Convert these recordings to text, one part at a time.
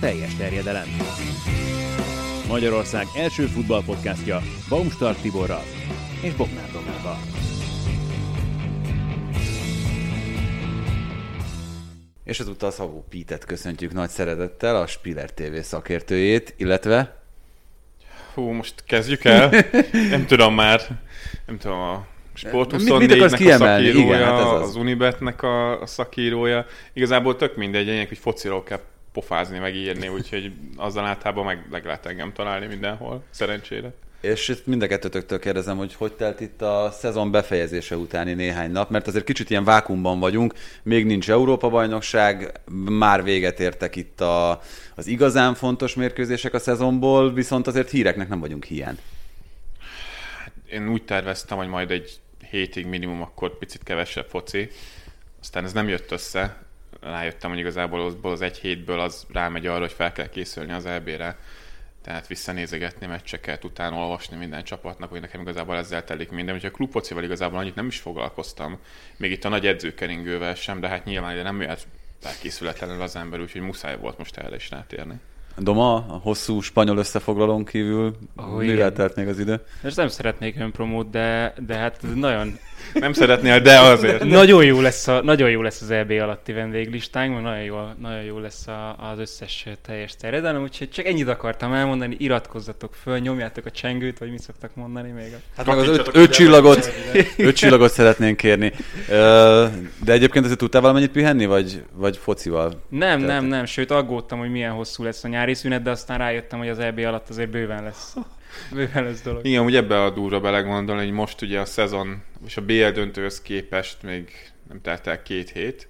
teljes terjedelem. Magyarország első futballpodcastja Baumstark Tiborral és Bognár Domával. És ezúttal Szabó Pítet köszöntjük nagy szeretettel, a Spiller TV szakértőjét, illetve... Hú, most kezdjük el? nem tudom már, nem tudom, a Sport 24-nek a szakírója, Igen, hát az. az Unibetnek a, a szakírója. Igazából tök mindegy, ennek, hogy fociról kell pofázni, meg írni, úgyhogy azzal általában meg, meg lehet engem találni mindenhol, szerencsére. És itt mind a kettőtöktől kérdezem, hogy hogy telt itt a szezon befejezése utáni néhány nap, mert azért kicsit ilyen vákumban vagyunk, még nincs Európa-bajnokság, már véget értek itt a, az igazán fontos mérkőzések a szezonból, viszont azért híreknek nem vagyunk hiány. Hát én úgy terveztem, hogy majd egy hétig minimum akkor picit kevesebb foci, aztán ez nem jött össze, rájöttem, hogy igazából az egy hétből az rámegy arra, hogy fel kell készülni az EB-re, tehát visszanézegetni meccseket, utána olvasni minden csapatnak, hogy nekem igazából ezzel telik minden. Hogyha a klubfocival igazából annyit nem is foglalkoztam, még itt a nagy edzőkeringővel sem, de hát nyilván ide nem jöhet felkészületlenül az ember, úgyhogy muszáj volt most erre is rátérni. Doma, a hosszú spanyol összefoglalón kívül oh, mivel telt még az idő? És nem szeretnék önpromót, de, de hát nagyon nem szeretnél, de azért. nagyon, jó lesz a, nagyon jó lesz az EB alatti vendéglistánk, mert nagyon jó, nagyon jó lesz a, az összes teljes terjedelem, úgyhogy csak ennyit akartam elmondani, iratkozzatok föl, nyomjátok a csengőt, vagy mit szoktak mondani még. Hát meg az öt, öt csillagot, öt csillagot szeretnénk kérni. De egyébként azért tudtál valamennyit pihenni, vagy, vagy focival? Nem, nem, nem, sőt aggódtam, hogy milyen hosszú lesz a nyári szünet, de aztán rájöttem, hogy az EB alatt azért bőven lesz. Lesz dolog. Igen, ugye ebbe a durva belegondolni, hogy most ugye a szezon és a BL döntőhöz képest még nem telt el két hét,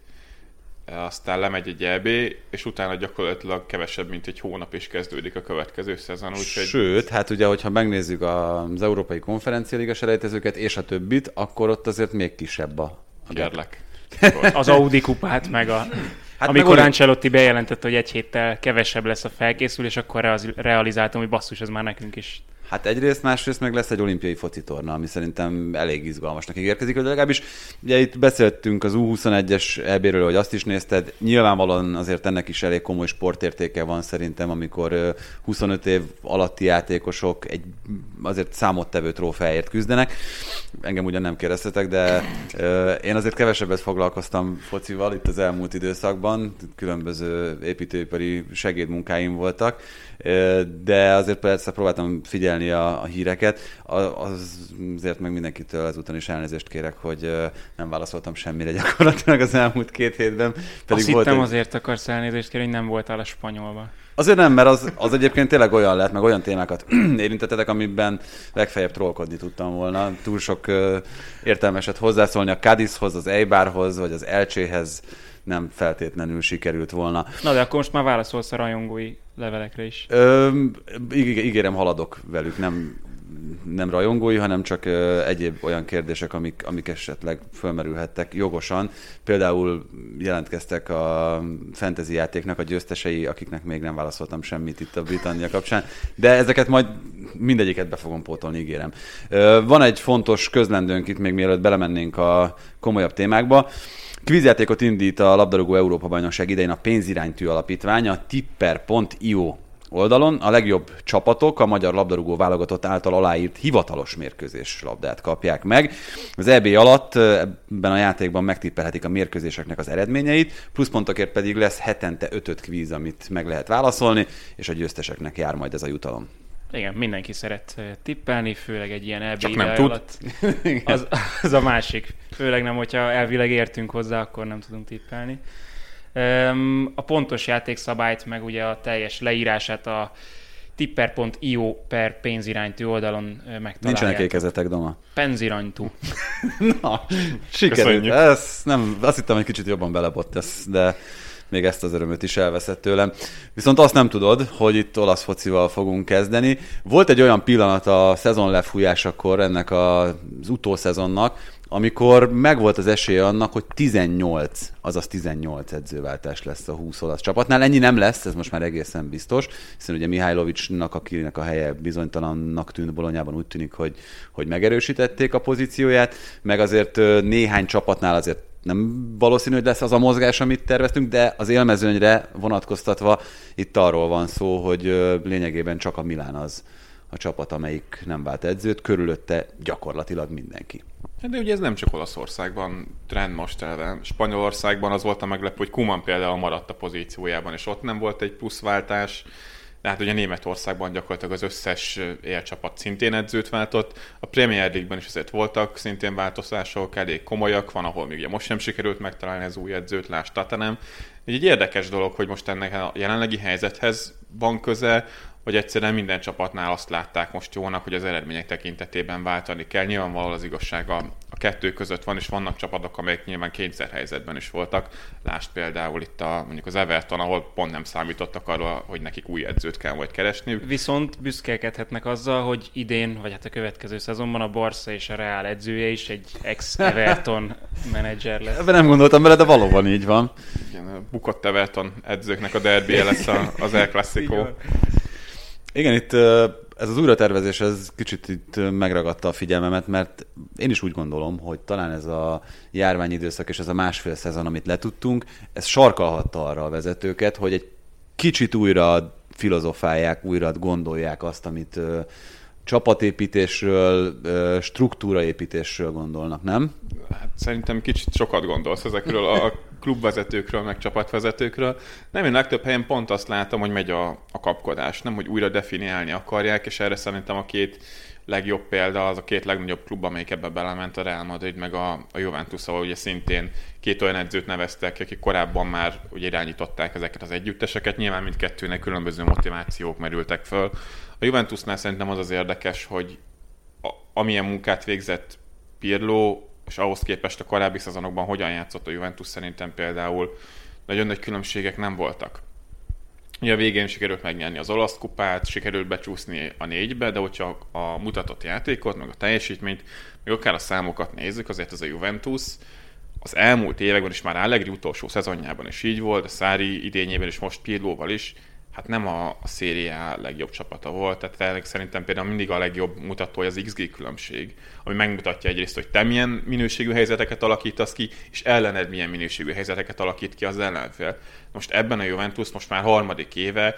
aztán lemegy egy EB, és utána gyakorlatilag kevesebb, mint egy hónap is kezdődik a következő szezon. Úgyhogy... Sőt, hát ugye, hogyha megnézzük az Európai Konferencia Liga selejtezőket és a többit, akkor ott azért még kisebb a, a Kérlek. Az Audi kupát, meg a... Hát Amikor meg Ancelotti bejelentette, hogy egy héttel kevesebb lesz a felkészülés, akkor realizáltam, hogy basszus, ez már nekünk is Hát egyrészt, másrészt meg lesz egy olimpiai focitorna, ami szerintem elég izgalmasnak ígérkezik, de legalábbis ugye itt beszéltünk az U21-es EB-ről, hogy azt is nézted, nyilvánvalóan azért ennek is elég komoly sportértéke van szerintem, amikor 25 év alatti játékosok egy azért számottevő trófeáért küzdenek. Engem ugyan nem kérdeztetek, de én azért kevesebbet foglalkoztam focival itt az elmúlt időszakban, különböző építőipari segédmunkáim voltak, de azért persze próbáltam figyelni a, a híreket, azért meg mindenkitől ezúton is elnézést kérek, hogy nem válaszoltam semmire gyakorlatilag az elmúlt két hétben. Pedig Azt volt hittem egy... azért akarsz elnézést kérni, hogy nem voltál a spanyolba. Azért nem, mert az, az egyébként tényleg olyan lehet, meg olyan témákat érintettetek, amiben legfeljebb trollkodni tudtam volna. Túl sok uh, értelmeset hozzászólni a Cadizhoz, az Eibarhoz, vagy az Elcséhez nem feltétlenül sikerült volna. Na de akkor most már válaszolsz a rajongói levelekre is. Ö, ígérem, haladok velük, nem, nem rajongói, hanem csak ö, egyéb olyan kérdések, amik, amik esetleg fölmerülhettek jogosan. Például jelentkeztek a fantasy játéknak a győztesei, akiknek még nem válaszoltam semmit itt a Britannia kapcsán, de ezeket majd mindegyiket be fogom pótolni, ígérem. Ö, van egy fontos közlendőnk itt még mielőtt belemennénk a komolyabb témákba. Kvízjátékot indít a labdarúgó Európa bajnokság idején a pénziránytű alapítvány, a tipper.io oldalon a legjobb csapatok a magyar labdarúgó válogatott által aláírt hivatalos mérkőzés labdát kapják meg. Az EB alatt ebben a játékban megtippelhetik a mérkőzéseknek az eredményeit, pluszpontokért pedig lesz hetente ötöt kvíz, amit meg lehet válaszolni, és a győzteseknek jár majd ez a jutalom. Igen, mindenki szeret tippelni, főleg egy ilyen tud. alatt. Az, az a másik. Főleg nem, hogyha elvileg értünk hozzá, akkor nem tudunk tippelni. A pontos játékszabályt, meg ugye a teljes leírását a tipper.io per pénziránytű oldalon megtalálják. Nincsenek ékezetek, Doma. Pénziránytú. Na, sikerült. Ez nem, azt hittem, hogy kicsit jobban belebott ez, de még ezt az örömöt is elveszett tőlem. Viszont azt nem tudod, hogy itt olasz focival fogunk kezdeni. Volt egy olyan pillanat a szezon lefújásakor ennek az utószezonnak, amikor megvolt az esély annak, hogy 18, azaz 18 edzőváltás lesz a 20 olasz csapatnál. Ennyi nem lesz, ez most már egészen biztos, hiszen ugye Mihajlovicsnak, akinek a helye bizonytalannak tűnt Bolonyában, úgy tűnik, hogy, hogy megerősítették a pozícióját, meg azért néhány csapatnál azért nem valószínű, hogy lesz az a mozgás, amit terveztünk, de az élmezőnyre vonatkoztatva itt arról van szó, hogy lényegében csak a Milán az a csapat, amelyik nem vált edzőt, körülötte gyakorlatilag mindenki. De ugye ez nem csak Olaszországban trend most elve. Spanyolországban az volt a meglepő, hogy Kuman például maradt a pozíciójában, és ott nem volt egy pluszváltás. De hát ugye Németországban gyakorlatilag az összes élcsapat szintén edzőt váltott. A Premier League-ben is azért voltak szintén változások, elég komolyak, van, ahol még ugye most sem sikerült megtalálni az új edzőt, láss Tatanem. Egy érdekes dolog, hogy most ennek a jelenlegi helyzethez van köze, hogy egyszerűen minden csapatnál azt látták most jónak, hogy az eredmények tekintetében váltani kell. Nyilvánvalóan az igazság a, a kettő között van, és vannak csapatok, amelyek nyilván kényszerhelyzetben is voltak. Lásd például itt a, mondjuk az Everton, ahol pont nem számítottak arra, hogy nekik új edzőt kell majd keresni. Viszont büszkélkedhetnek azzal, hogy idén, vagy hát a következő szezonban a Barca és a Real edzője is egy ex-Everton menedzser lesz. Ebben nem gondoltam bele, de valóban így van. Igen, bukott Everton edzőknek a derbije lesz az El Clasico. Igen, itt ez az újratervezés ez kicsit itt megragadta a figyelmemet, mert én is úgy gondolom, hogy talán ez a járványidőszak és ez a másfél szezon, amit letudtunk, ez sarkalhatta arra a vezetőket, hogy egy kicsit újra filozofálják, újra gondolják azt, amit csapatépítésről, struktúraépítésről gondolnak, nem? Hát szerintem kicsit sokat gondolsz ezekről a klubvezetőkről, meg csapatvezetőkről. Nem, én legtöbb helyen pont azt látom, hogy megy a, a kapkodás, nem, hogy újra definiálni akarják, és erre szerintem a két legjobb példa az a két legnagyobb klub, amelyik ebbe belement, a Real Madrid, meg a, a Juventus, ahol ugye szintén két olyan edzőt neveztek, akik korábban már ugye irányították ezeket az együtteseket. Nyilván mindkettőnek különböző motivációk merültek föl. A Juventusnál szerintem az az érdekes, hogy a, amilyen munkát végzett Pirlo, és ahhoz képest a korábbi szezonokban hogyan játszott a Juventus szerintem például nagyon nagy különbségek nem voltak. Ugye a végén sikerült megnyerni az olasz kupát, sikerült becsúszni a négybe, de hogyha a mutatott játékot, meg a teljesítményt, meg akár a számokat nézzük, azért az a Juventus az elmúlt években is már Allegri utolsó szezonjában is így volt, a Szári idényében is most Pirlóval is, hát nem a, a szériá legjobb csapata volt, tehát szerintem például mindig a legjobb mutatója az XG különbség, ami megmutatja egyrészt, hogy te milyen minőségű helyzeteket alakítasz ki, és ellened milyen minőségű helyzeteket alakít ki az ellenfél. Most ebben a Juventus most már harmadik éve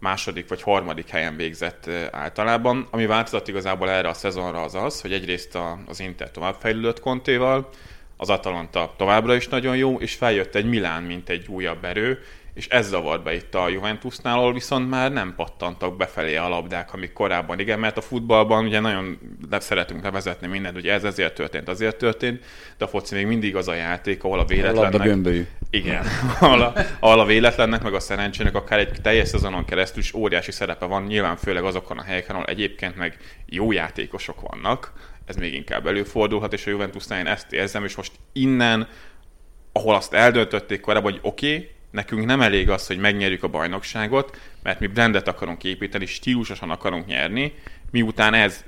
második vagy harmadik helyen végzett általában. Ami változott igazából erre a szezonra az az, hogy egyrészt az Inter tovább fejlődött Kontéval, az Atalanta továbbra is nagyon jó, és feljött egy Milán, mint egy újabb erő, és ez zavart be itt a Juventusnál, ahol viszont már nem pattantak befelé a labdák, amik korábban. Igen, mert a futballban ugye nagyon szeretünk levezetni mindent, hogy ez ezért történt, azért történt, de a foci még mindig az a játék, ahol a véletlennek... A igen, ahol a, ahol a véletlennek, meg a szerencsének akár egy teljes szezonon keresztül is óriási szerepe van, nyilván főleg azokon a helyeken, ahol egyébként meg jó játékosok vannak, ez még inkább előfordulhat, és a Juventusnál én ezt érzem, és most innen, ahol azt eldöntötték korábban, hogy oké, okay, nekünk nem elég az, hogy megnyerjük a bajnokságot, mert mi brandet akarunk építeni, stílusosan akarunk nyerni, miután ez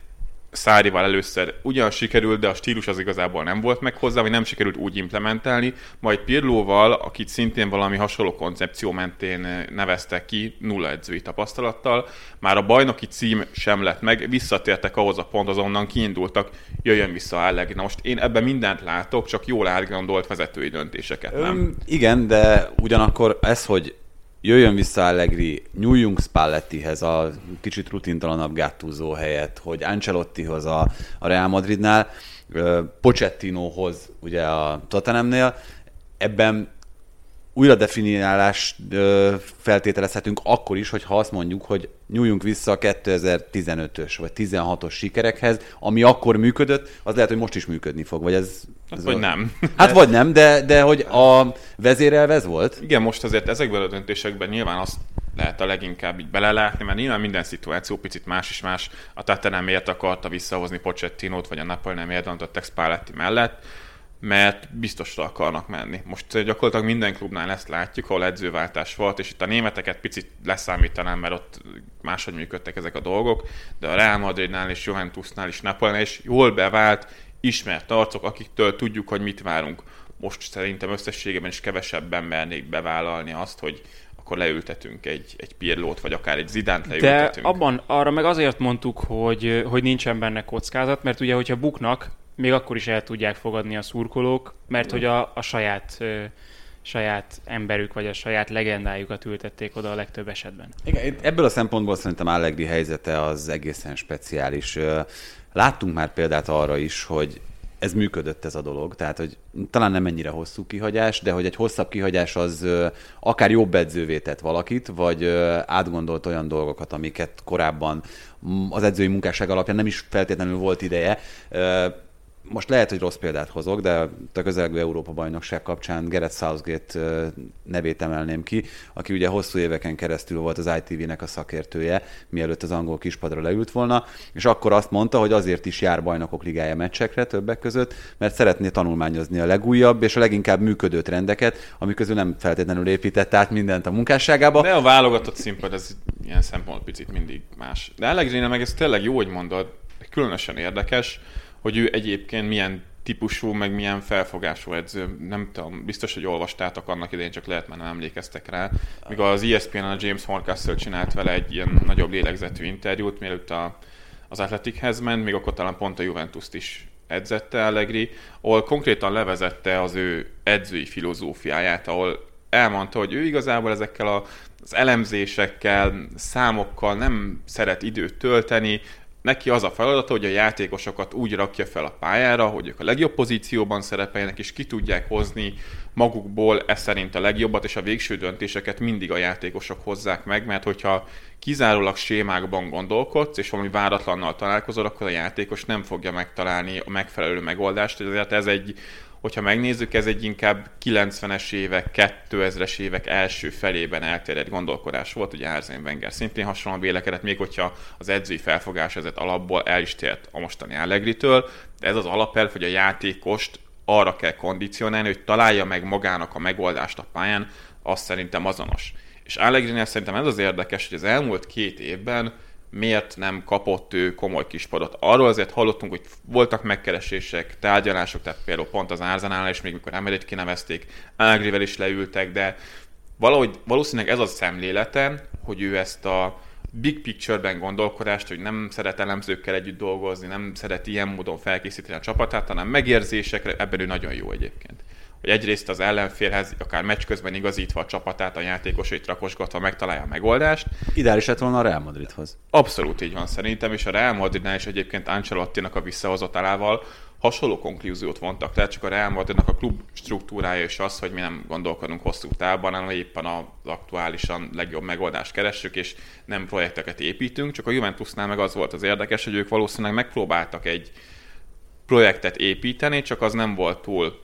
Szárival először ugyan sikerült, de a stílus az igazából nem volt meg hozzá, vagy nem sikerült úgy implementálni, majd Pirlóval, akit szintén valami hasonló koncepció mentén neveztek ki, nulla edzői tapasztalattal, már a bajnoki cím sem lett meg, visszatértek ahhoz a ponthoz, onnan kiindultak, jöjjön vissza Allegri. Na most én ebben mindent látok, csak jól átgondolt vezetői döntéseket, nem? Öm, igen, de ugyanakkor ez, hogy jöjjön vissza Allegri, nyúljunk Spallettihez a kicsit rutintalanabb gáttúzó helyett, hogy Ancelottihoz a, a Real Madridnál, Pochettinohoz ugye a Tottenhamnél, ebben újra definiálást feltételezhetünk akkor is, hogyha azt mondjuk, hogy nyúljunk vissza a 2015-ös vagy 16-os sikerekhez, ami akkor működött, az lehet, hogy most is működni fog, vagy ez... Hát, ez vagy a... nem. Hát vagy nem, de, de hogy a vezérelvez volt? Igen, most azért ezekben a döntésekben nyilván azt lehet a leginkább így belelátni, mert nyilván minden szituáció picit más is más. A Tottenham miért akarta visszahozni Pochettinót, vagy a Napoli nem miért döntött Spalletti mellett mert biztosra akarnak menni. Most gyakorlatilag minden klubnál ezt látjuk, ahol edzőváltás volt, és itt a németeket picit leszámítanám, mert ott máshogy működtek ezek a dolgok, de a Real Madridnál és Juventusnál is Napolnál is jól bevált, ismert arcok, akiktől tudjuk, hogy mit várunk. Most szerintem összességében is kevesebben mernék bevállalni azt, hogy akkor leültetünk egy, egy Pirlót, vagy akár egy Zidánt leültetünk. De abban arra meg azért mondtuk, hogy, hogy nincsen benne kockázat, mert ugye, hogyha buknak, még akkor is el tudják fogadni a szurkolók, mert hogy a, a saját ö, saját emberük, vagy a saját legendájukat ültették oda a legtöbb esetben. Igen, ebből a szempontból szerintem Allegri helyzete az egészen speciális. Láttunk már példát arra is, hogy ez működött ez a dolog, tehát hogy talán nem ennyire hosszú kihagyás, de hogy egy hosszabb kihagyás az akár jobb edzővé tett valakit, vagy átgondolt olyan dolgokat, amiket korábban az edzői munkásság alapján nem is feltétlenül volt ideje most lehet, hogy rossz példát hozok, de a közelgő Európa bajnokság kapcsán Gerett Southgate nevét emelném ki, aki ugye hosszú éveken keresztül volt az ITV-nek a szakértője, mielőtt az angol kispadra leült volna, és akkor azt mondta, hogy azért is jár bajnokok ligája meccsekre többek között, mert szeretné tanulmányozni a legújabb és a leginkább működő trendeket, amik közül nem feltétlenül épített át mindent a munkásságába. De a válogatott színpad, ez ilyen szempont picit mindig más. De Allegri meg ez tényleg jó, hogy mondod, különösen érdekes, hogy ő egyébként milyen típusú, meg milyen felfogású edző. Nem tudom, biztos, hogy olvastátok annak idején, csak lehet már nem emlékeztek rá. Míg az espn a James Horncastle csinált vele egy ilyen nagyobb lélegzetű interjút, mielőtt a, az Athletichez ment, még akkor talán pont a Juventus-t is edzette Allegri, ahol konkrétan levezette az ő edzői filozófiáját, ahol elmondta, hogy ő igazából ezekkel a, az elemzésekkel, számokkal nem szeret időt tölteni, neki az a feladata, hogy a játékosokat úgy rakja fel a pályára, hogy ők a legjobb pozícióban szerepeljenek, és ki tudják hozni magukból ez szerint a legjobbat, és a végső döntéseket mindig a játékosok hozzák meg, mert hogyha kizárólag sémákban gondolkodsz, és valami váratlannal találkozol, akkor a játékos nem fogja megtalálni a megfelelő megoldást, ezért ez egy hogyha megnézzük, ez egy inkább 90-es évek, 2000-es évek első felében elterjedt gondolkodás volt, ugye Arsene Wenger szintén hasonlóan vélekedett, még hogyha az edzői felfogás ezért alapból el is tért a mostani Allegri-től, de ez az alapelv, hogy a játékost arra kell kondicionálni, hogy találja meg magának a megoldást a pályán, az szerintem azonos. És allegri szerintem ez az érdekes, hogy az elmúlt két évben miért nem kapott ő komoly kispadot. Arról azért hallottunk, hogy voltak megkeresések, tárgyalások, tehát például pont az Árzanál, és még mikor Emerit kinevezték, Ágrivel is leültek, de valahogy valószínűleg ez az szemlélete, hogy ő ezt a big picture-ben gondolkodást, hogy nem szeret elemzőkkel együtt dolgozni, nem szeret ilyen módon felkészíteni a csapatát, hanem megérzésekre, ebben ő nagyon jó egyébként hogy egyrészt az ellenfélhez, akár meccs közben igazítva a csapatát, a játékosait rakosgatva megtalálja a megoldást. Ideális lett volna a Real Madridhoz. Abszolút így van szerintem, és a Real Madridnál is egyébként Ancelottinak a visszahozatalával hasonló konklúziót vontak le, csak a Real Madridnak a klub struktúrája is az, hogy mi nem gondolkodunk hosszú távban, hanem éppen az aktuálisan legjobb megoldást keressük, és nem projekteket építünk, csak a Juventusnál meg az volt az érdekes, hogy ők valószínűleg megpróbáltak egy projektet építeni, csak az nem volt túl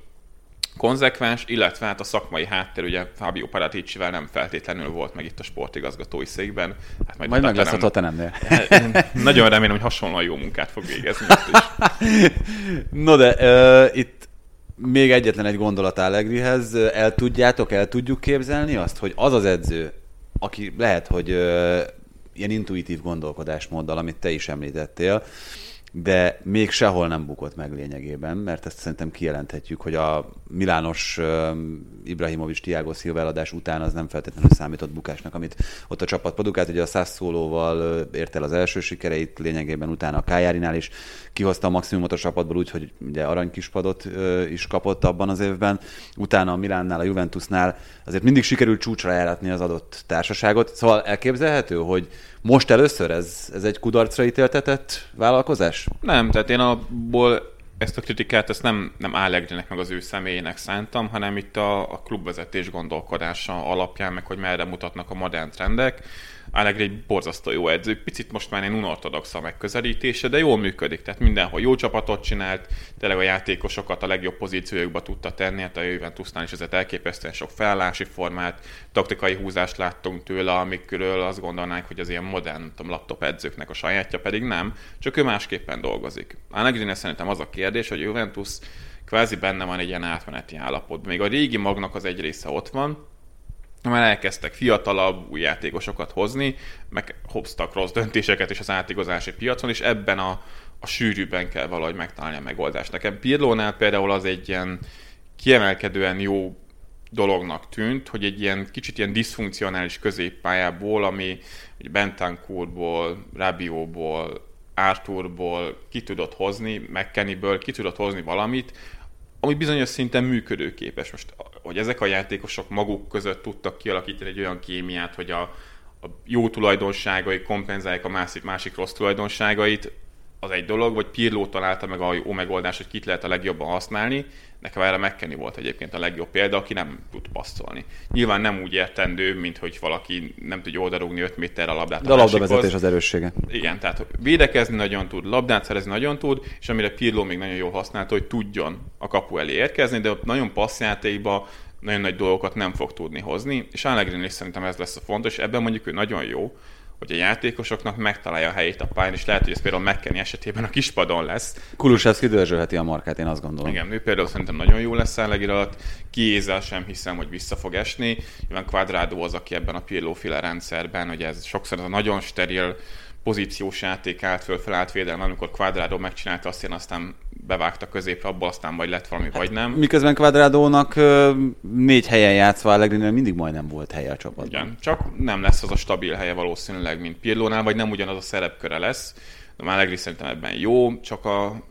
konzekvens, illetve hát a szakmai háttér, ugye Fábio Paraticivel nem feltétlenül volt meg itt a sportigazgatói székben. Hát majd majd meg lesz a Tottenhamnél. Nagyon remélem, hogy hasonlóan jó munkát fog végezni. no de uh, itt még egyetlen egy gondolat Allegrihez. El tudjátok, el tudjuk képzelni azt, hogy az az edző, aki lehet, hogy uh, ilyen intuitív gondolkodásmóddal, amit te is említettél, de még sehol nem bukott meg lényegében, mert ezt szerintem kijelenthetjük, hogy a Milános Ibrahimovics Tiago Silva eladás után az nem feltétlenül számított bukásnak, amit ott a csapat produkált. Ugye a Sassuolóval ért el az első sikereit, lényegében utána a Kájárinál is kihozta a maximumot a csapatból, úgyhogy ugye aranykispadot is kapott abban az évben. Utána a Milánnál, a Juventusnál azért mindig sikerült csúcsra járatni az adott társaságot. Szóval elképzelhető, hogy most először ez, ez egy kudarcra ítéltetett vállalkozás? Nem, tehát én abból ezt a kritikát ezt nem, nem Allegrinek meg az ő személyének szántam, hanem itt a, a klubvezetés gondolkodása alapján, meg hogy merre mutatnak a modern trendek. Allegri egy borzasztó jó edző, picit most már egy unortodox a megközelítése, de jól működik, tehát mindenhol jó csapatot csinált, tényleg a játékosokat a legjobb pozíciójukba tudta tenni, hát a Juventusnál is ezért elképesztően sok felállási formát, taktikai húzást láttunk tőle, amikről azt gondolnánk, hogy az ilyen modern tudom, laptop edzőknek a sajátja, pedig nem, csak ő másképpen dolgozik. Allegri szerintem az a kérdés, hogy Juventus kvázi benne van egy ilyen átmeneti állapotban. Még a régi magnak az egy része ott van, már elkezdtek fiatalabb, új játékosokat hozni, meg hoztak rossz döntéseket is az átigazási piacon, és ebben a, a sűrűben kell valahogy megtalálni a megoldást. Nekem Pirlónál például az egy ilyen kiemelkedően jó dolognak tűnt, hogy egy ilyen kicsit ilyen diszfunkcionális középpályából, ami Bentancurból, Rabióból, Arthurból ki tudott hozni, McKennyből ki tudott hozni valamit, ami bizonyos szinten működőképes. Most, hogy ezek a játékosok maguk között tudtak kialakítani egy olyan kémiát, hogy a, a jó tulajdonságai kompenzálják a másik, másik rossz tulajdonságait, az egy dolog, vagy Pirlo találta meg a jó megoldást, hogy kit lehet a legjobban használni. Nekem erre McKenny volt egyébként a legjobb példa, aki nem tud passzolni. Nyilván nem úgy értendő, mint hogy valaki nem tudja oldalugni 5 méterre a labdát. De a labdavezetés az erőssége. Igen, tehát védekezni nagyon tud, labdát szerezni nagyon tud, és amire Pirlo még nagyon jól használta, hogy tudjon a kapu elé érkezni, de nagyon passzjátékba nagyon nagy dolgokat nem fog tudni hozni, és Allegri is szerintem ez lesz a fontos, ebben mondjuk ő nagyon jó, hogy a játékosoknak megtalálja a helyét a pályán, és lehet, hogy ez például McKenny esetében a kispadon lesz. Kulusevski dörzsölheti a markát, én azt gondolom. Igen, ő például szerintem nagyon jó lesz Allegri alatt, kiézel sem hiszem, hogy vissza fog esni. Nyilván Quadrado az, aki ebben a Pirlo rendszerben, hogy ez sokszor ez a nagyon steril pozíciós játék állt föl, felállt védelem, amikor Quadrado megcsinálta, azt én aztán bevágta középre, abból aztán majd lett valami, hát, vagy nem. Miközben Quadradónak négy helyen játszva Allegri-nél mindig majdnem volt helye a csapatban. Igen, csak nem lesz az a stabil helye valószínűleg, mint Pirlónál, vagy nem ugyanaz a szerepköre lesz. De Allegri szerintem ebben jó, csak a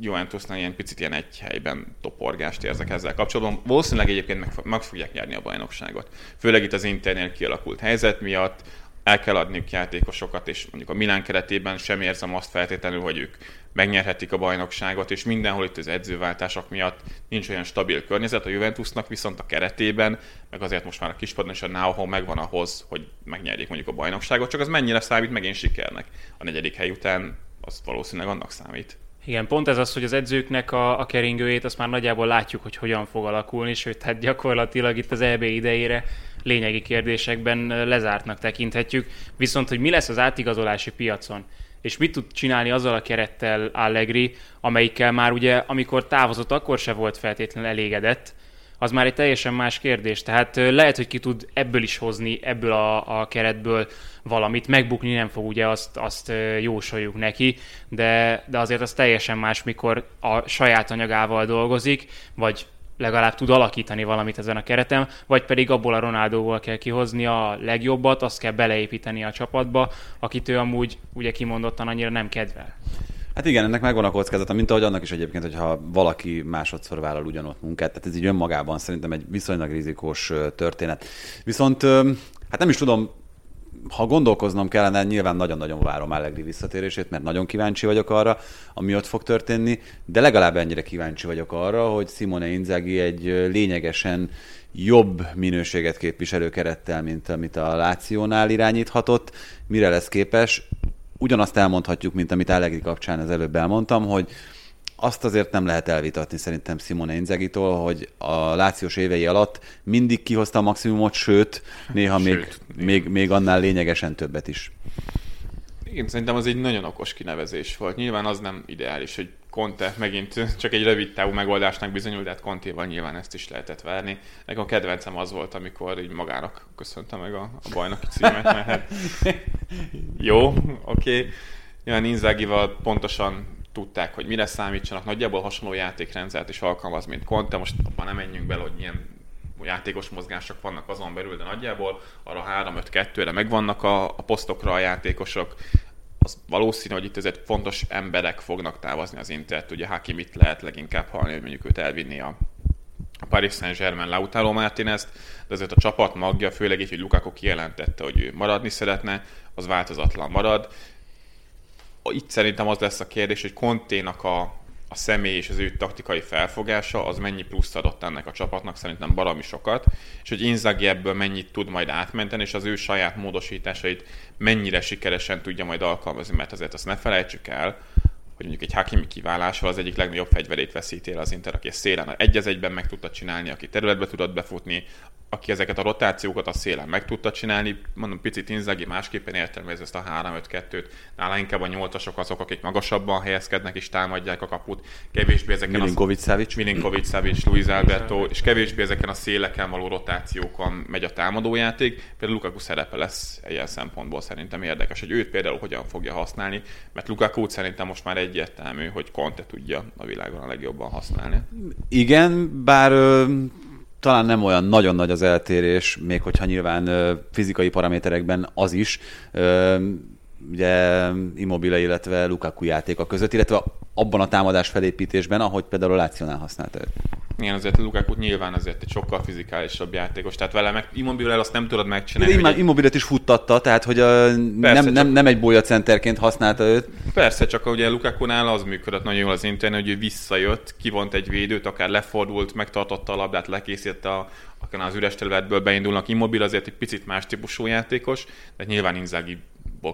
Juventusnál ilyen picit ilyen egy helyben toporgást érzek ezzel kapcsolatban. Valószínűleg egyébként meg, meg fogják nyerni a bajnokságot. Főleg itt az Internél kialakult helyzet miatt, el kell adniuk játékosokat, és mondjuk a Milán keretében sem érzem azt feltétlenül, hogy ők megnyerhetik a bajnokságot, és mindenhol itt az edzőváltások miatt nincs olyan stabil környezet, a Juventusnak viszont a keretében, meg azért most már a kispadon és a know megvan ahhoz, hogy megnyerjék mondjuk a bajnokságot, csak az mennyire számít megint sikernek. A negyedik hely után az valószínűleg annak számít. Igen, pont ez az, hogy az edzőknek a, a keringőjét azt már nagyjából látjuk, hogy hogyan fog alakulni, sőt, tehát gyakorlatilag itt az EB idejére lényegi kérdésekben lezártnak tekinthetjük. Viszont, hogy mi lesz az átigazolási piacon, és mit tud csinálni azzal a kerettel Allegri, amelyikkel már ugye, amikor távozott, akkor se volt feltétlenül elégedett, az már egy teljesen más kérdés. Tehát lehet, hogy ki tud ebből is hozni, ebből a, a keretből valamit. Megbukni nem fog, ugye azt, azt jósoljuk neki, de, de azért az teljesen más, mikor a saját anyagával dolgozik, vagy legalább tud alakítani valamit ezen a keretem, vagy pedig abból a Ronaldóval kell kihozni a legjobbat, azt kell beleépíteni a csapatba, akit ő amúgy ugye kimondottan annyira nem kedvel. Hát igen, ennek megvan a kockázata, mint ahogy annak is egyébként, hogyha valaki másodszor vállal ugyanott munkát. Tehát ez így önmagában szerintem egy viszonylag rizikós történet. Viszont hát nem is tudom, ha gondolkoznom kellene, nyilván nagyon-nagyon várom Allegri visszatérését, mert nagyon kíváncsi vagyok arra, ami ott fog történni, de legalább ennyire kíváncsi vagyok arra, hogy Simone Inzaghi egy lényegesen jobb minőséget képviselő kerettel, mint amit a Lációnál irányíthatott, mire lesz képes. Ugyanazt elmondhatjuk, mint amit Allegri kapcsán az előbb elmondtam, hogy azt azért nem lehet elvitatni szerintem Simone Inzagitól, hogy a Lációs évei alatt mindig kihozta a maximumot, sőt, néha sőt, még, még, még annál lényegesen többet is. Igen, szerintem az egy nagyon okos kinevezés volt. Nyilván az nem ideális, hogy Conte megint csak egy rövid távú megoldásnak bizonyult, de hát Contéval nyilván ezt is lehetett várni. Nekem a kedvencem az volt, amikor így magának köszönte meg a, a bajnoki címet, mert hát jó, oké. Okay. Nyilván Inzágival pontosan tudták, hogy mire számítsanak, nagyjából hasonló játékrendszert is alkalmaz, mint Conte, most abban nem menjünk bele, hogy milyen játékos mozgások vannak azon belül, de nagyjából arra 3-5-2-re megvannak a, a posztokra a játékosok. Az valószínű, hogy itt ezért fontos emberek fognak távozni az Intert. Ugye Hakimit lehet leginkább hallani, hogy mondjuk őt elvinni a, a Paris Saint-Germain Lautaro Martinez, de azért a csapat magja, főleg így, hogy Lukaku kijelentette, hogy ő maradni szeretne, az változatlan marad, itt szerintem az lesz a kérdés, hogy Konténak a, a személy és az ő taktikai felfogása, az mennyi pluszt adott ennek a csapatnak, szerintem barami sokat, és hogy Inzaghi ebből mennyit tud majd átmenteni, és az ő saját módosításait mennyire sikeresen tudja majd alkalmazni, mert azért azt ne felejtsük el, hogy mondjuk egy Hakimi kiválással az egyik legnagyobb fegyverét veszíti el az Inter, aki szélen egy az egyben meg tudta csinálni, aki területbe tudott befutni, aki ezeket a rotációkat a szélen meg tudta csinálni, mondom, picit Inzaghi másképpen értelmez ezt a 3-5-2-t, nála inkább a nyolcasok azok, akik magasabban helyezkednek és támadják a kaput, kevésbé ezeken Milinkovic Savic, Milinkovic Savic, Luis Alberto, és kevésbé ezeken a széleken való rotációkon megy a támadójáték. Például Lukaku szerepe lesz ilyen szempontból szerintem érdekes, hogy őt például hogyan fogja használni, mert Lukaku szerintem most már egyértelmű, hogy Conte tudja a világon a legjobban használni. Igen, bár talán nem olyan nagyon nagy az eltérés, még hogyha nyilván fizikai paraméterekben az is. Ugye Immobile, illetve Lukaku játéka között, illetve abban a támadás felépítésben, ahogy például a Lációnál használta őt. Igen, azért Lukaku nyilván azért egy sokkal fizikálisabb játékos, tehát vele meg immobile azt nem tudod megcsinálni. Immobile Immobilet is futtatta, tehát hogy a, nem, nem, nem, egy bolya centerként használta őt. Persze, csak ugye Lukaku-nál az működött nagyon jól az internet, hogy ő visszajött, kivont egy védőt, akár lefordult, megtartotta a labdát, lekészítette a, akár az üres területből beindulnak. Immobil azért egy picit más típusú játékos, de nyilván Inzaghi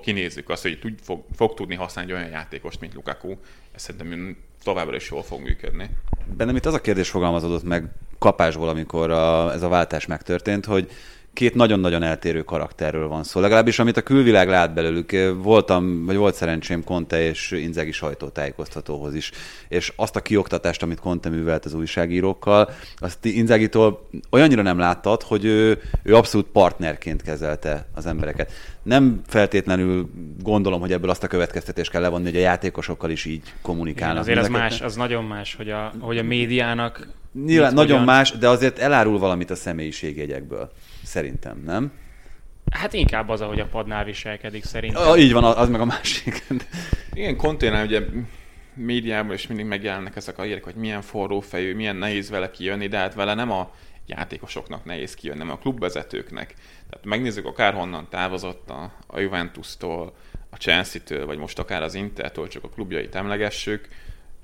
kinézzük azt, hogy tud, fog, fog tudni használni egy olyan játékost, mint Lukaku. Ez szerintem továbbra is jól fog működni. Bennem itt az a kérdés fogalmazódott meg kapásból, amikor a, ez a váltás megtörtént, hogy két nagyon-nagyon eltérő karakterről van szó. Legalábbis amit a külvilág lát belőlük. Voltam, vagy volt szerencsém Conte és Inzegi sajtótájékoztatóhoz is. És azt a kioktatást, amit Conte művelt az újságírókkal, azt Inzagitól olyannyira nem láttad, hogy ő, ő abszolút partnerként kezelte az embereket. Nem feltétlenül gondolom, hogy ebből azt a következtetést kell levonni, hogy a játékosokkal is így kommunikálnak. Igen, azért az más, az nagyon más, hogy a, hogy a médiának Nyilván nagyon hogyan... más, de azért elárul valamit a személyiségjegyekből. Szerintem, nem? Hát inkább az, ahogy a padnál viselkedik szerintem. Ah, így van, az meg a másik. Igen, konténál ugye médiában is mindig megjelennek ezek a hírek, hogy milyen forró fejű, milyen nehéz vele kijönni, de hát vele nem a játékosoknak nehéz kijönni, hanem a klubvezetőknek. Tehát megnézzük, akárhonnan távozott a, a Juventus-tól, a Chelsea-től, vagy most akár az Inter-től, csak a klubjait emlegessük,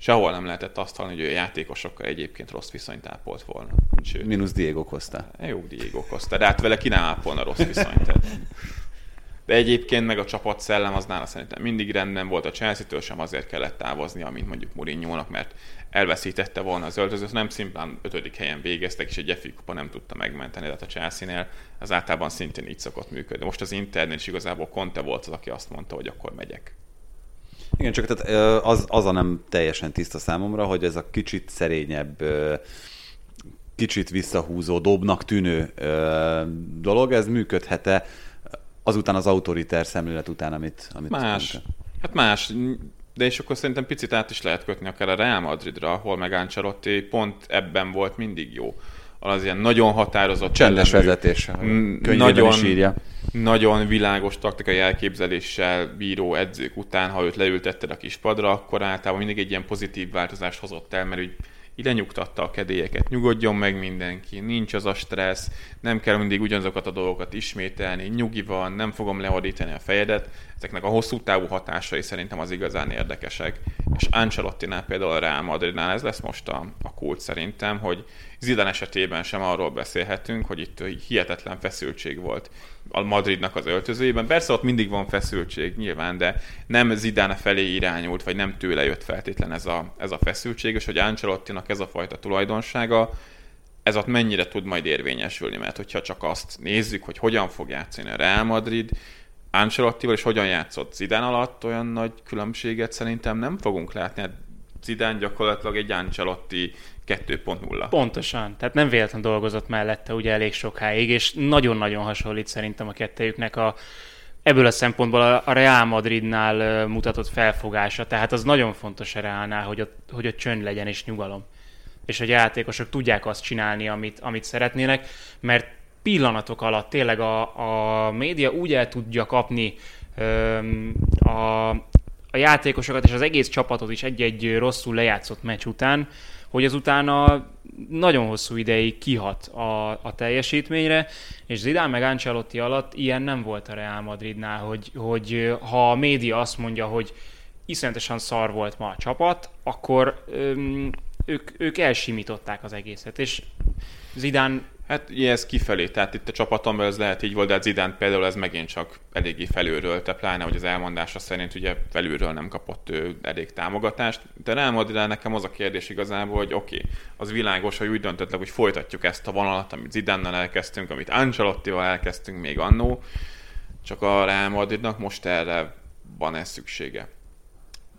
sehol nem lehetett azt hallani, hogy a játékosokkal egyébként rossz viszonyt ápolt volna. Sőt, Minusz Diego Costa. Jó, Diego Costa, de hát vele ki nem ápolna rossz viszonyt. De egyébként meg a csapat szellem az nála szerintem mindig rendben volt, a Chelsea-től sem azért kellett távozni, mint mondjuk mourinho mert elveszítette volna az öltözőt, nem szimplán ötödik helyen végeztek, és egy FA kupa nem tudta megmenteni, tehát a Chelsea-nél az általában szintén így szokott működni. Most az Internél is igazából Conte volt az, aki azt mondta, hogy akkor megyek. Igen, csak tehát az, az a nem teljesen tiszta számomra, hogy ez a kicsit szerényebb, kicsit visszahúzó, dobnak tűnő dolog, ez működhet-e azután az autoriter szemlélet után, amit, amit Más. Mondta? Hát más. De és akkor szerintem picit át is lehet kötni akár a Real Madridra, ahol meg Ancelotti pont ebben volt mindig jó. Az ilyen nagyon határozott csendes vezetése, nagyon, is írja nagyon világos taktikai elképzeléssel bíró edzők után, ha őt leültetted a kis padra, akkor általában mindig egy ilyen pozitív változást hozott el, mert úgy ide nyugtatta a kedélyeket, nyugodjon meg mindenki, nincs az a stressz, nem kell mindig ugyanazokat a dolgokat ismételni, nyugi van, nem fogom lehordítani a fejedet. Ezeknek a hosszú távú hatásai szerintem az igazán érdekesek. És Ancelottinál például a Real Madridnál ez lesz most a, a kult szerintem, hogy Zidane esetében sem arról beszélhetünk, hogy itt hihetetlen feszültség volt a Madridnak az öltözőjében. Persze ott mindig van feszültség nyilván, de nem Zidane felé irányult, vagy nem tőle jött feltétlen ez a, ez a feszültség, és hogy Ancelottinak ez a fajta tulajdonsága, ez ott mennyire tud majd érvényesülni, mert hogyha csak azt nézzük, hogy hogyan fog játszani a Real Madrid, Ancelottival és hogyan játszott Zidane alatt, olyan nagy különbséget szerintem nem fogunk látni. Hát Zidane gyakorlatilag egy Ancelotti 2.0. Pontosan, tehát nem véletlenül dolgozott mellette ugye elég sokáig, és nagyon-nagyon hasonlít szerintem a kettejüknek a ebből a szempontból a Real Madridnál mutatott felfogása, tehát az nagyon fontos a Realnál, hogy a, hogy a csönd legyen és nyugalom. És hogy a játékosok tudják azt csinálni, amit, amit szeretnének, mert pillanatok alatt tényleg a, a média úgy el tudja kapni öm, a, a játékosokat és az egész csapatot is egy-egy rosszul lejátszott meccs után, hogy az utána nagyon hosszú ideig kihat a, a teljesítményre, és Zidane meg Ancelotti alatt ilyen nem volt a Real Madridnál, hogy, hogy ha a média azt mondja, hogy iszonyatosan szar volt ma a csapat, akkor öm, ők, ők elsimították az egészet, és Zidane Hát ugye ez kifelé, tehát itt a csapatomban ez lehet így volt, de Zidane például ez megint csak eléggé felülről, te pláne, hogy az elmondása szerint ugye felülről nem kapott ő elég támogatást. De Real Madrid nekem az a kérdés igazából, hogy oké, okay, az világos, hogy úgy döntöttek, hogy folytatjuk ezt a vonalat, amit Zidannal elkezdtünk, amit Ancelottival elkezdtünk még annó, csak a Real Madridnak most erre van ez szüksége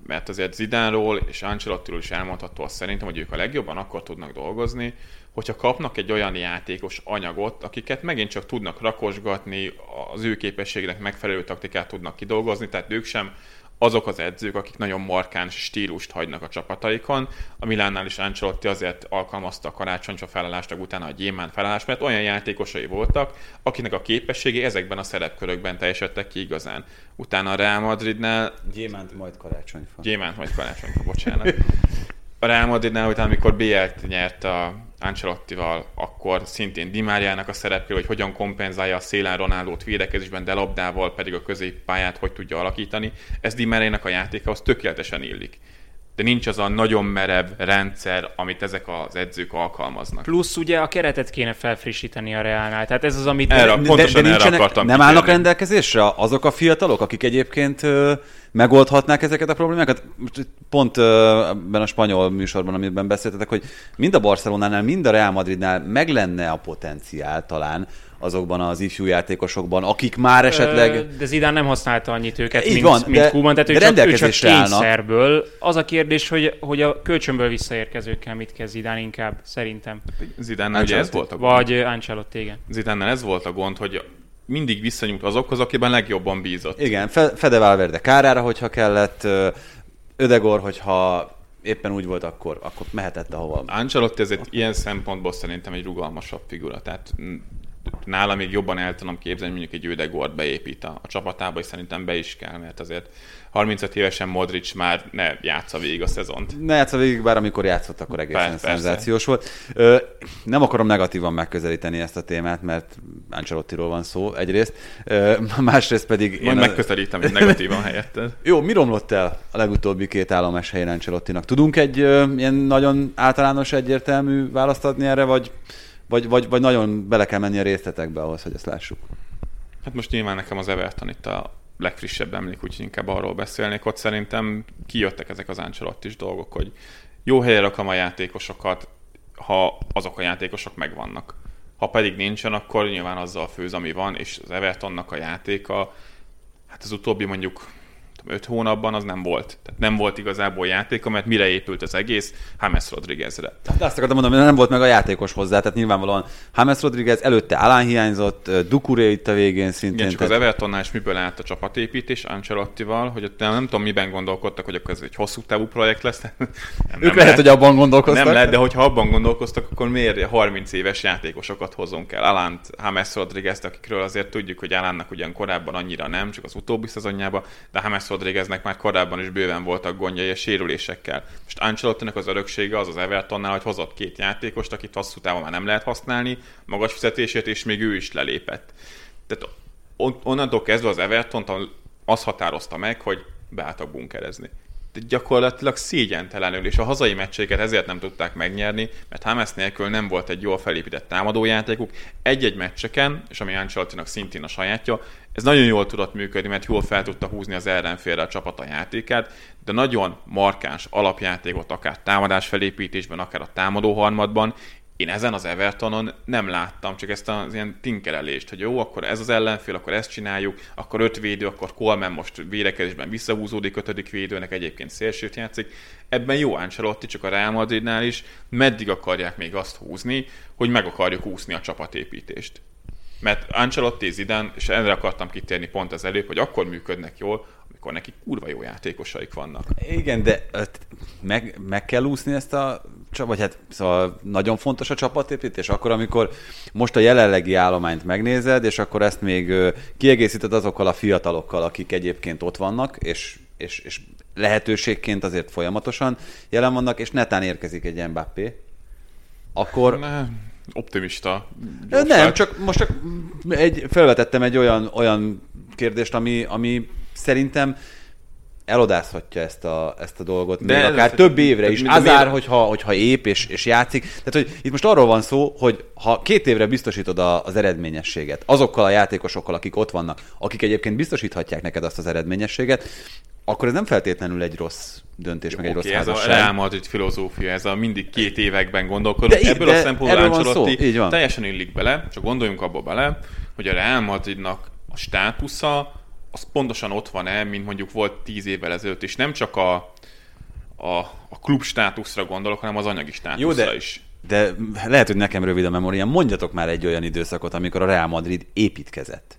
mert azért Zidánról és Ancelottiról is elmondható azt szerintem, hogy ők a legjobban akkor tudnak dolgozni, hogyha kapnak egy olyan játékos anyagot, akiket megint csak tudnak rakosgatni, az ő képességnek megfelelő taktikát tudnak kidolgozni, tehát ők sem azok az edzők, akik nagyon markáns stílust hagynak a csapataikon. A Milánnál is Ancelotti azért alkalmazta a karácsonyfa felállást, utána a Gyémán felállás, mert olyan játékosai voltak, akinek a képességi ezekben a szerepkörökben teljesedtek ki igazán. Utána a Real Madridnál... Gyémánt, majd karácsonyfa. Gyémánt, majd karácsonyfa, bocsánat. A Real Madridnál, utána, amikor BL-t nyert a Ancelottival, akkor szintén Dimáriának a szerepkör, hogy hogyan kompenzálja a szélen Ronaldót védekezésben, de labdával pedig a középpályát hogy tudja alakítani. Ez Dimáriának a játékahoz tökéletesen illik de nincs az a nagyon merev rendszer, amit ezek az edzők alkalmaznak. Plusz ugye a keretet kéne felfrissíteni a Reálnál, tehát ez az, amit... Erre, pontosan de, de erre akartam Nem állnak rendelkezésre azok a fiatalok, akik egyébként ö, megoldhatnák ezeket a problémákat? Pont ö, ebben a spanyol műsorban, amiben beszéltetek, hogy mind a Barcelonánál, mind a Real Madridnál meg lenne a potenciál talán, azokban az ifjú játékosokban, akik már esetleg... De Zidane nem használta annyit őket, Így mint, van, mint de, Kuban, tehát de ő csak, ő csak állnak. kényszerből. Az a kérdés, hogy, hogy a kölcsönből visszaérkezőkkel mit kezd Zidane inkább, szerintem. Zidane ugye ez volt a gond. Vagy Ancelotti, igen. Zidane ez volt a gond, hogy mindig visszanyújt azokhoz, akiben legjobban bízott. Igen, Fede Valverde kárára, hogyha kellett, Ödegor, hogyha éppen úgy volt, akkor, akkor mehetett ahova. Ancelotti ezért ilyen szempontból szerintem egy rugalmasabb figura. Tehát nála még jobban el tudom képzelni, mondjuk egy Ödegort beépít a, a csapatába, és szerintem be is kell, mert azért 35 évesen Modric már ne játsza végig a szezont. Ne játsza végig, bár amikor játszott, akkor egészen persze, szenzációs volt. Ö, nem akarom negatívan megközelíteni ezt a témát, mert Ancelottiról van szó egyrészt, ö, másrészt pedig... Majd megközelítem egy negatívan helyetted. Jó, mi romlott el a legutóbbi két állomás helyen Ancelottinak? Tudunk egy ö, ilyen nagyon általános, egyértelmű választ adni erre, vagy vagy, vagy, vagy nagyon bele kell menni a részletekbe ahhoz, hogy ezt lássuk? Hát most nyilván nekem az Everton itt a legfrissebb emlék, úgyhogy inkább arról beszélnék. Ott szerintem kijöttek ezek az is dolgok, hogy jó helyre rakom a játékosokat, ha azok a játékosok megvannak. Ha pedig nincsen, akkor nyilván azzal főz, ami van, és az Evertonnak a játéka, hát az utóbbi mondjuk öt hónapban az nem volt. Tehát nem volt igazából játéka, mert mire épült az egész? James Rodriguezre. De azt akartam mondani, hogy nem volt meg a játékos hozzá, tehát nyilvánvalóan James Rodriguez előtte Alán hiányzott, Dukuré itt a végén szintén. Igen, csak tehát... az Evertonnál is miből állt a csapatépítés Ancelottival, hogy ott nem, nem tudom miben gondolkodtak, hogy akkor ez egy hosszú távú projekt lesz. nem, nem ők lehet, lehet, hogy abban gondolkoztak. Nem lehet, de hogyha abban gondolkoztak, akkor miért 30 éves játékosokat hozunk el? Alánt, James Rodriguez, akikről azért tudjuk, hogy Alánnak ugyan korábban annyira nem, csak az utóbbi szezonjában, de James Rodrigueznek már korábban is bőven voltak gondjai a sérülésekkel. Most ancelotti az öröksége az az Evertonnál, hogy hozott két játékost, akit hosszú távon már nem lehet használni, magas fizetését, és még ő is lelépett. Tehát onnantól kezdve az Everton azt határozta meg, hogy beálltak bunkerezni gyakorlatilag szégyentelenül, és a hazai meccseiket ezért nem tudták megnyerni, mert Hamas nélkül nem volt egy jól felépített támadójátékuk. Egy-egy meccseken, és ami Ancelottinak szintén a sajátja, ez nagyon jól tudott működni, mert jól fel tudta húzni az ellenfélre a csapata játékát, de nagyon markáns alapjátékot akár támadás felépítésben, akár a támadó harmadban, én ezen az Evertonon nem láttam, csak ezt az ilyen tinkerelést, hogy jó, akkor ez az ellenfél, akkor ezt csináljuk, akkor öt védő, akkor Coleman most védekezésben visszahúzódik ötödik védőnek, egyébként szélsőt játszik. Ebben jó Ancelotti, csak a Real Madridnál is, meddig akarják még azt húzni, hogy meg akarjuk úszni a csapatépítést. Mert Ancelotti, Zidane, és erre akartam kitérni pont az előbb, hogy akkor működnek jól, amikor neki kurva jó játékosaik vannak. Igen, de meg, meg kell úszni ezt a vagy hát szóval nagyon fontos a csapatépítés, akkor amikor most a jelenlegi állományt megnézed, és akkor ezt még kiegészíted azokkal a fiatalokkal, akik egyébként ott vannak, és, és, és lehetőségként azért folyamatosan jelen vannak, és netán érkezik egy Mbappé, akkor... Ne, optimista. Nem, csak most csak egy, felvetettem egy olyan, olyan kérdést, ami, ami szerintem elodázhatja ezt a, ezt a dolgot, De még akár több évre is. Azár, hogyha, hogyha ép és, és játszik. Tehát, hogy itt most arról van szó, hogy ha két évre biztosítod a, az eredményességet, azokkal a játékosokkal, akik ott vannak, akik egyébként biztosíthatják neked azt az eredményességet, akkor ez nem feltétlenül egy rossz döntés, Jó, meg egy okay, rossz házasság. Ez a Real Madrid filozófia, ez a mindig két években gondolkodunk. De, Ebből de a szempontból Ancelotti teljesen illik bele, csak gondoljunk abba bele, hogy a Real Madridnak a státusza az pontosan ott van-e, mint mondjuk volt tíz évvel ezelőtt, és nem csak a, a, a klub státuszra gondolok, hanem az anyagi státuszra Jó, de, is. De lehet, hogy nekem rövid a memóriám. Mondjatok már egy olyan időszakot, amikor a Real Madrid építkezett.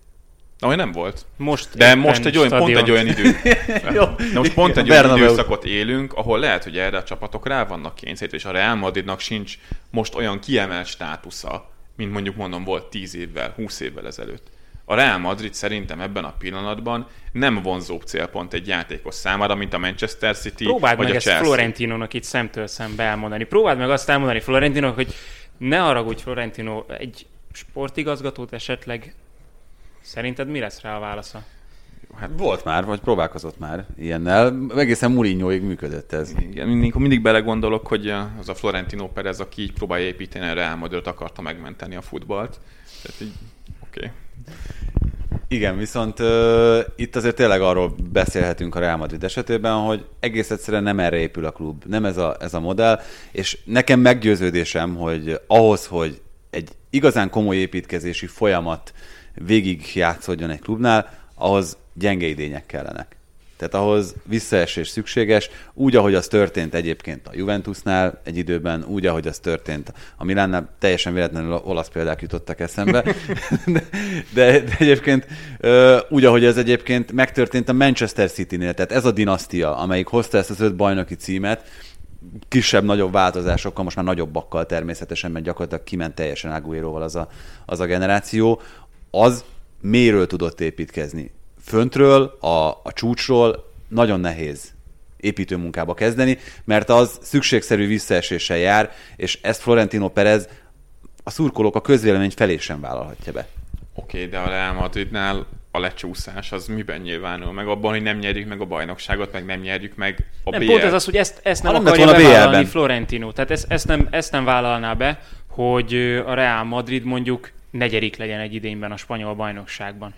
Ahogy nem volt. Most De most egy olyan, pont egy olyan idő. Jó. De most pont egy olyan Bernabeu. időszakot élünk, ahol lehet, hogy erre a csapatok rá vannak kényszerítve, és a Real Madridnak sincs most olyan kiemelt státusza, mint mondjuk mondom volt 10 évvel, 20 évvel ezelőtt. A Real Madrid szerintem ebben a pillanatban nem vonzóbb célpont egy játékos számára, mint a Manchester City Próbáld vagy meg a ezt Chelsea. Florentinónak itt szemtől szembe elmondani. Próbáld meg azt elmondani Florentinónak, hogy ne haragudj Florentino, egy sportigazgatót esetleg szerinted mi lesz rá a válasza? Hát volt már, vagy próbálkozott már ilyennel. Egészen Mourinhoig működött ez. Igen, mindig, mindig belegondolok, hogy az a Florentino Perez, aki így próbálja építeni a Real Madridot, akarta megmenteni a futballt. Tehát így, oké. Okay. Igen, viszont uh, itt azért tényleg arról beszélhetünk a Real Madrid esetében, hogy egész egyszerűen nem erre épül a klub, nem ez a, ez a modell, és nekem meggyőződésem, hogy ahhoz, hogy egy igazán komoly építkezési folyamat végig játszódjon egy klubnál, ahhoz gyenge idények kellenek. Tehát ahhoz visszaesés szükséges, úgy, ahogy az történt egyébként a Juventusnál egy időben, úgy, ahogy az történt a Milánnál, teljesen véletlenül olasz példák jutottak eszembe, de, de, de egyébként úgy, ahogy ez egyébként megtörtént a Manchester City-nél, tehát ez a dinasztia, amelyik hozta ezt az öt bajnoki címet, kisebb-nagyobb változásokkal, most már nagyobbakkal természetesen, mert gyakorlatilag kiment teljesen Agueroval az a, az a generáció, az méről tudott építkezni. Föntről, a, a csúcsról nagyon nehéz építőmunkába kezdeni, mert az szükségszerű visszaeséssel jár, és ezt Florentino Perez a szurkolók a közvélemény felé sem vállalhatja be. Oké, okay, de a Real Madridnál a lecsúszás az miben nyilvánul? Meg abban, hogy nem nyerjük meg a bajnokságot, meg nem nyerjük meg a Nem, BL. pont ez az, hogy ezt, ezt nem Ha nem akarja bevállalni. Florentino. Tehát ezt, ezt, nem, ezt nem vállalná be, hogy a Real Madrid mondjuk negyedik legyen egy idényben a spanyol bajnokságban.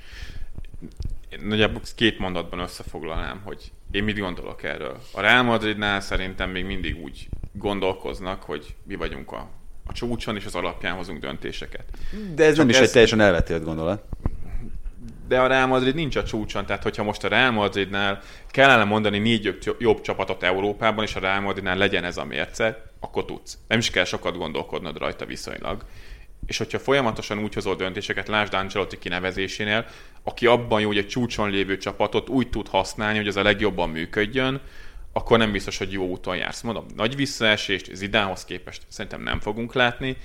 Én Nagyjából két mondatban összefoglalnám, hogy én mit gondolok erről. A Real Madridnál szerintem még mindig úgy gondolkoznak, hogy mi vagyunk a, a csúcson, és az alapján hozunk döntéseket. De ez Csak nem is ez- egy teljesen elvetélt gondolat. De a Real Madrid nincs a csúcson, tehát hogyha most a Real Madridnál kellene mondani négy jobb, csapatot Európában, és a Real Madridnál legyen ez a mérce, akkor tudsz. Nem is kell sokat gondolkodnod rajta viszonylag. És hogyha folyamatosan úgy hozol döntéseket, lásd Ancelotti kinevezésénél, aki abban jó, hogy egy csúcson lévő csapatot úgy tud használni, hogy az a legjobban működjön, akkor nem biztos, hogy jó úton jársz. Mondom, nagy visszaesést Zidánhoz képest szerintem nem fogunk látni,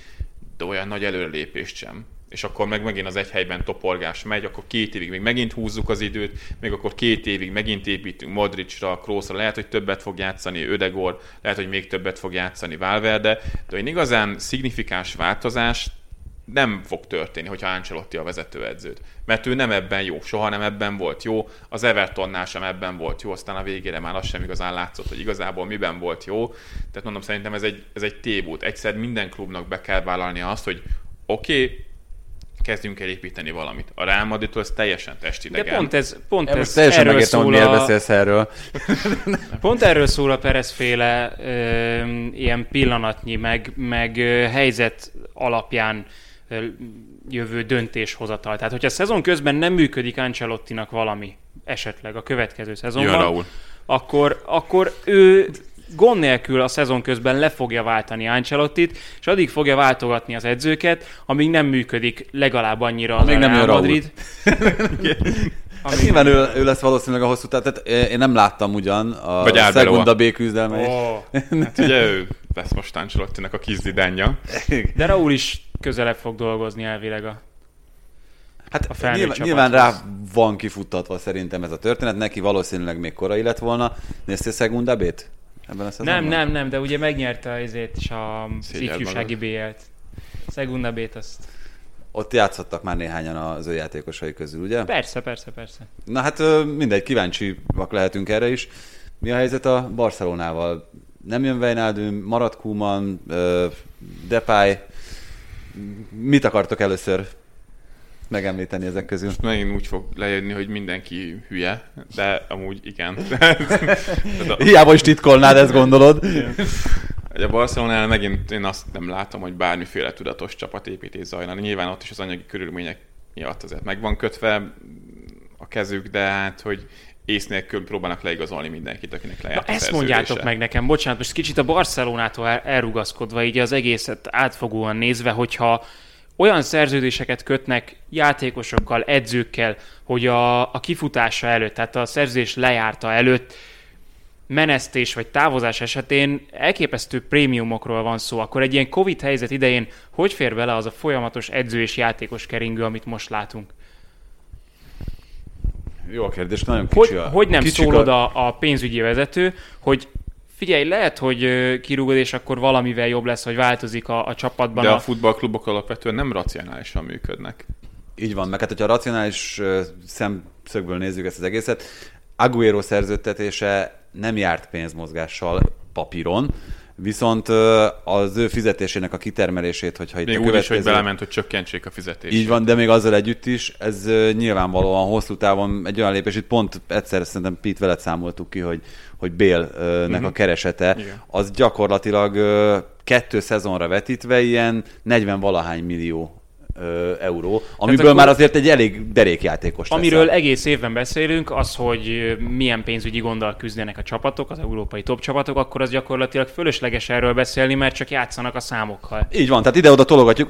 de olyan nagy előrelépést sem. És akkor meg megint az egy helyben toporgás megy, akkor két évig még megint húzzuk az időt, még akkor két évig megint építünk Modricra, Kroosra, lehet, hogy többet fog játszani Ödegor, lehet, hogy még többet fog játszani Valverde, de egy igazán szignifikáns változás nem fog történni, hogyha Ancelotti a vezetőedződ. Mert ő nem ebben jó, soha nem ebben volt jó, az Evertonnál sem ebben volt jó, aztán a végére már az sem igazán látszott, hogy igazából miben volt jó. Tehát mondom, szerintem ez egy, ez egy tévút. Egyszer minden klubnak be kell vállalnia azt, hogy oké, okay, kezdjünk el építeni valamit. A Real Madridtól ez teljesen De testidegen. pont ez, pont Én ez teljesen erről megértem, hogy szól miért a, beszélsz erről. Pont erről szól a Perez féle ö, ilyen pillanatnyi, meg, meg ö, helyzet alapján ö, jövő döntéshozatal. Tehát, hogyha a szezon közben nem működik Ancelottinak valami, esetleg a következő szezonban, akkor, akkor ő gond nélkül a szezon közben le fogja váltani Ancelottit, és addig fogja váltogatni az edzőket, amíg nem működik legalább annyira az Amíg a nem Real jön Hát nyilván ő, ő lesz valószínűleg a hosszú. Tehát én nem láttam ugyan a Vagy. Segunda B küzdelmeit. Oh. Hát ugye ő lesz most Ancelottinek a kizdidánja. De Raúl is közelebb fog dolgozni elvileg a Hát a nyilván, nyilván rá van kifuttatva szerintem ez a történet, neki valószínűleg még korai lett volna. Néztél Segunda B-t? Ebben a szezonban? Nem, nem, nem, de ugye megnyerte azért is a ifjúsági BL-t. Segunda B-t azt. Ott játszottak már néhányan az ő játékosai közül, ugye? Persze, persze, persze. Na hát mindegy, kíváncsiak lehetünk erre is. Mi a helyzet a Barcelonával? Nem jön Wijnaldum, marad Koeman, ö, Depay. Mit akartok először megemlíteni ezek közül? Megint úgy fog lejönni, hogy mindenki hülye, de amúgy igen. Hiába is titkolnád, ezt gondolod. Hogy a Barcelonánál megint én azt nem látom, hogy bármiféle tudatos csapatépítés zajlana. Nyilván ott is az anyagi körülmények miatt azért meg van kötve a kezük, de hát, hogy ész nélkül próbálnak leigazolni mindenkit, akinek Na, lejárt a ezt mondjátok meg nekem, bocsánat, most kicsit a Barcelonától el- elrugaszkodva, így az egészet átfogóan nézve, hogyha olyan szerződéseket kötnek játékosokkal, edzőkkel, hogy a, a kifutása előtt, tehát a szerződés lejárta előtt menesztés vagy távozás esetén elképesztő prémiumokról van szó, akkor egy ilyen Covid helyzet idején hogy fér bele az a folyamatos edző és játékos keringő, amit most látunk? Jó a kérdés, nagyon Hogy, kicsi a, hogy nem kicsi szólod a... a, pénzügyi vezető, hogy figyelj, lehet, hogy kirúgod, és akkor valamivel jobb lesz, hogy változik a, a csapatban. De a... a futballklubok alapvetően nem racionálisan működnek. Így van, meg hát hogyha a racionális szemszögből nézzük ezt az egészet, Aguero szerződtetése nem járt pénzmozgással papíron, viszont az ő fizetésének a kitermelését, hogyha itt Még a úgy is, hogy következő... belement, hogy csökkentsék a fizetést. Így van, de még azzal együtt is, ez nyilvánvalóan hosszú távon egy olyan lépés, itt pont egyszer szerintem Pete veled számoltuk ki, hogy, hogy Bélnek uh-huh. a keresete, Igen. az gyakorlatilag kettő szezonra vetítve ilyen 40 valahány millió euró, amiből akkor- már azért egy elég derékjátékos Amiről leszel. egész évben beszélünk, az, hogy milyen pénzügyi gonddal küzdenek a csapatok, az európai top csapatok, akkor az gyakorlatilag fölösleges erről beszélni, mert csak játszanak a számokkal. Így van, tehát ide-oda tologatjuk.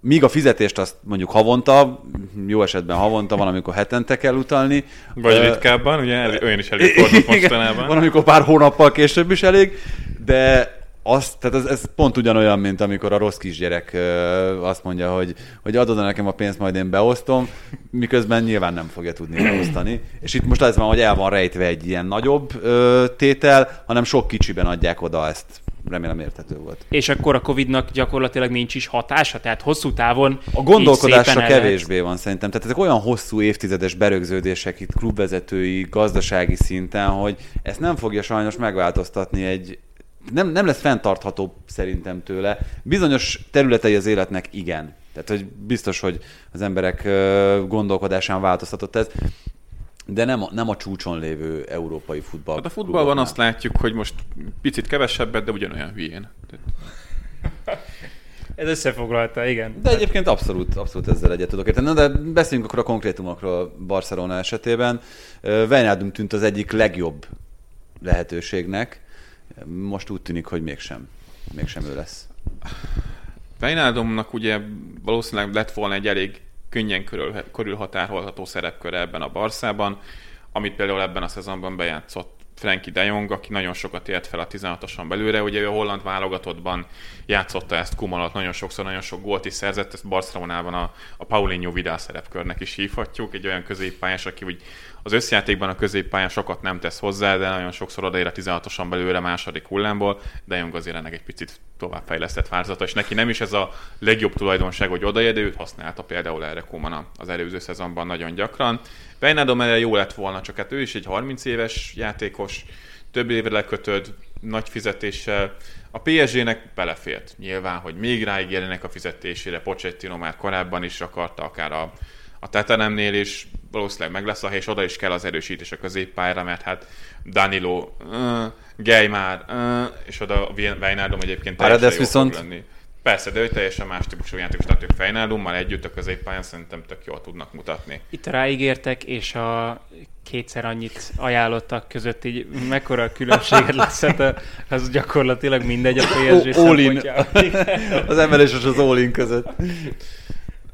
Míg a fizetést azt mondjuk havonta, jó esetben havonta, van, amikor hetente kell utalni. Vagy Ö, ritkábban, ugye olyan is Igen, mostanában. Van, amikor pár hónappal később is elég, de az, tehát ez, ez pont ugyanolyan, mint amikor a rossz kisgyerek ö, azt mondja, hogy, hogy adod nekem a pénzt, majd én beosztom, miközben nyilván nem fogja tudni beosztani. És itt most ez van, hogy el van rejtve egy ilyen nagyobb ö, tétel, hanem sok kicsiben adják oda ezt. Remélem érthető volt. És akkor a Covid-nak gyakorlatilag nincs is hatása, tehát hosszú távon A gondolkodásra kevésbé van szerintem. Tehát ezek olyan hosszú évtizedes berögződések itt klubvezetői, gazdasági szinten, hogy ezt nem fogja sajnos megváltoztatni egy nem, nem lesz fenntartható szerintem tőle. Bizonyos területei az életnek igen. Tehát, hogy biztos, hogy az emberek gondolkodásán változtatott ez, de nem a, nem a csúcson lévő európai futball. Hát a futballban azt látjuk, hogy most picit kevesebbet, de ugyanolyan hülyén. Ez összefoglalta, igen. De egyébként abszolút, abszolút ezzel egyet tudok érteni. Na, de beszéljünk akkor a konkrétumokról Barcelona esetében. Wijnaldum tűnt az egyik legjobb lehetőségnek. Most úgy tűnik, hogy mégsem. Mégsem ő lesz. Wijnaldumnak ugye valószínűleg lett volna egy elég könnyen körül, körülhatárolható szerepköre ebben a Barszában, amit például ebben a szezonban bejátszott Frankie de Jong, aki nagyon sokat ért fel a 16-oson belőle. Ugye ő a holland válogatottban játszotta ezt Kumalat, nagyon sokszor nagyon sok gólt is szerzett, ezt Barcelonában a, a Paulinho Vidal szerepkörnek is hívhatjuk, egy olyan középpályás, aki úgy az összjátékban a középpályán sokat nem tesz hozzá, de nagyon sokszor odaér a 16-oson belőle második hullámból, de Jong azért ennek egy picit továbbfejlesztett változata, és neki nem is ez a legjobb tulajdonság, hogy odaér, de őt használta például erre Kuman az előző szezonban nagyon gyakran. Wijnaldum erre jó lett volna, csak hát ő is egy 30 éves játékos, több évre lekötöd, nagy fizetéssel. A PSG-nek belefért nyilván, hogy még ráígérjenek a fizetésére, Pochettino már korábban is akarta, akár a, a Tatanemnél is valószínűleg meg lesz a hely, és oda is kell az erősítés a középpályára, mert hát Danilo, uh, Gay már, uh, és oda Wijnaldum egyébként teljesen jó viszont- fog lenni. Persze, de ő teljesen más típusú játékos, tehát ők Wijnaldummal együtt a középpályán szerintem tök jól tudnak mutatni. Itt ráígértek, és a kétszer annyit ajánlottak között, így mekkora a különbséget lesz, hát az gyakorlatilag mindegy a PSG All szempontjából. Az emelés és az all között.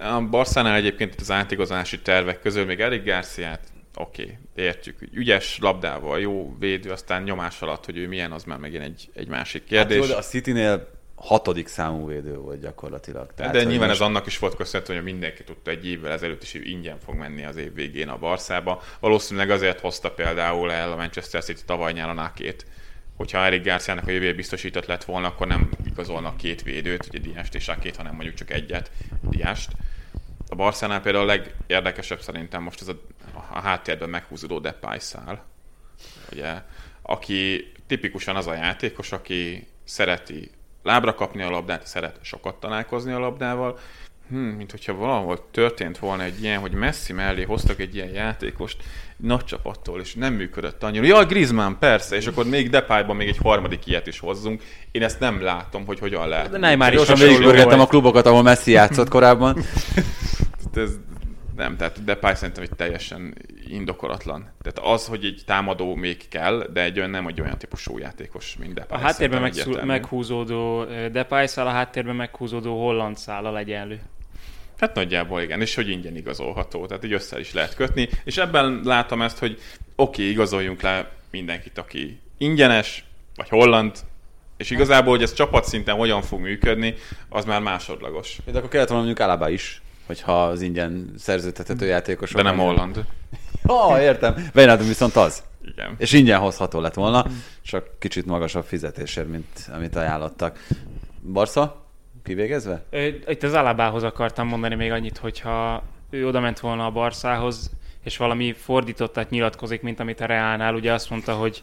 A Barszánál egyébként itt az átigazási tervek közül még Eric Garciát, oké, okay, értjük, ügyes labdával, jó védő, aztán nyomás alatt, hogy ő milyen, az már megint egy, egy másik Hát kérdés. jó, de a Citynél hatodik számú védő volt gyakorlatilag. de, hogy de nyilván most- ez annak is volt köszönhető, hogy mindenki tudta egy évvel ezelőtt is, hogy ingyen fog menni az év végén a Barszába. Valószínűleg azért hozta például el a Manchester City tavaly nyáron Akét, hogyha Eric Garciának a jövője biztosított lett volna, akkor nem igazolnak két védőt, ugye Diást és Akét, hanem mondjuk csak egyet, Diást. A Barszánál például a legérdekesebb szerintem most ez a, a háttérben meghúzódó Depay szál, ugye, aki tipikusan az a játékos, aki szereti lábra kapni a labdát, szeret sokat találkozni a labdával, Hmm, mint hogyha valahol történt volna egy ilyen, hogy Messi mellé hoztak egy ilyen játékost nagy csapattól, és nem működött annyira. Ja, Griezmann, persze, és akkor még Depayban még egy harmadik ilyet is hozzunk. Én ezt nem látom, hogy hogyan lehet. De Neymar is Gyorsan hasonló végigpörgettem a klubokat, ahol Messi játszott korábban. ez Nem, tehát Depay szerintem egy teljesen indokolatlan. Tehát az, hogy egy támadó még kell, de egy olyan nem egy olyan típusú játékos, mint Depay. A háttérben megszú- meghúzódó Depay szál, a háttérben meghúzódó holland szállal egyenlő. Hát nagyjából igen, és hogy ingyen igazolható, tehát így össze is lehet kötni, és ebben látom ezt, hogy oké, okay, igazoljunk le mindenkit, aki ingyenes, vagy holland, és igazából, hogy ez csapatszinten hogyan fog működni, az már másodlagos. De akkor kellett volna mondjuk Alaba is, hogyha az ingyen szerződtethető játékos. De nem holland. Ha, értem. Wijnaldum viszont az. Igen. És ingyen hozható lett volna, csak kicsit magasabb fizetésért, mint amit ajánlottak. Barca? Kivégezve? Itt az Alabához akartam mondani még annyit, hogyha ő oda ment volna a Barszához, és valami fordítottat nyilatkozik, mint amit a Reálnál, ugye azt mondta, hogy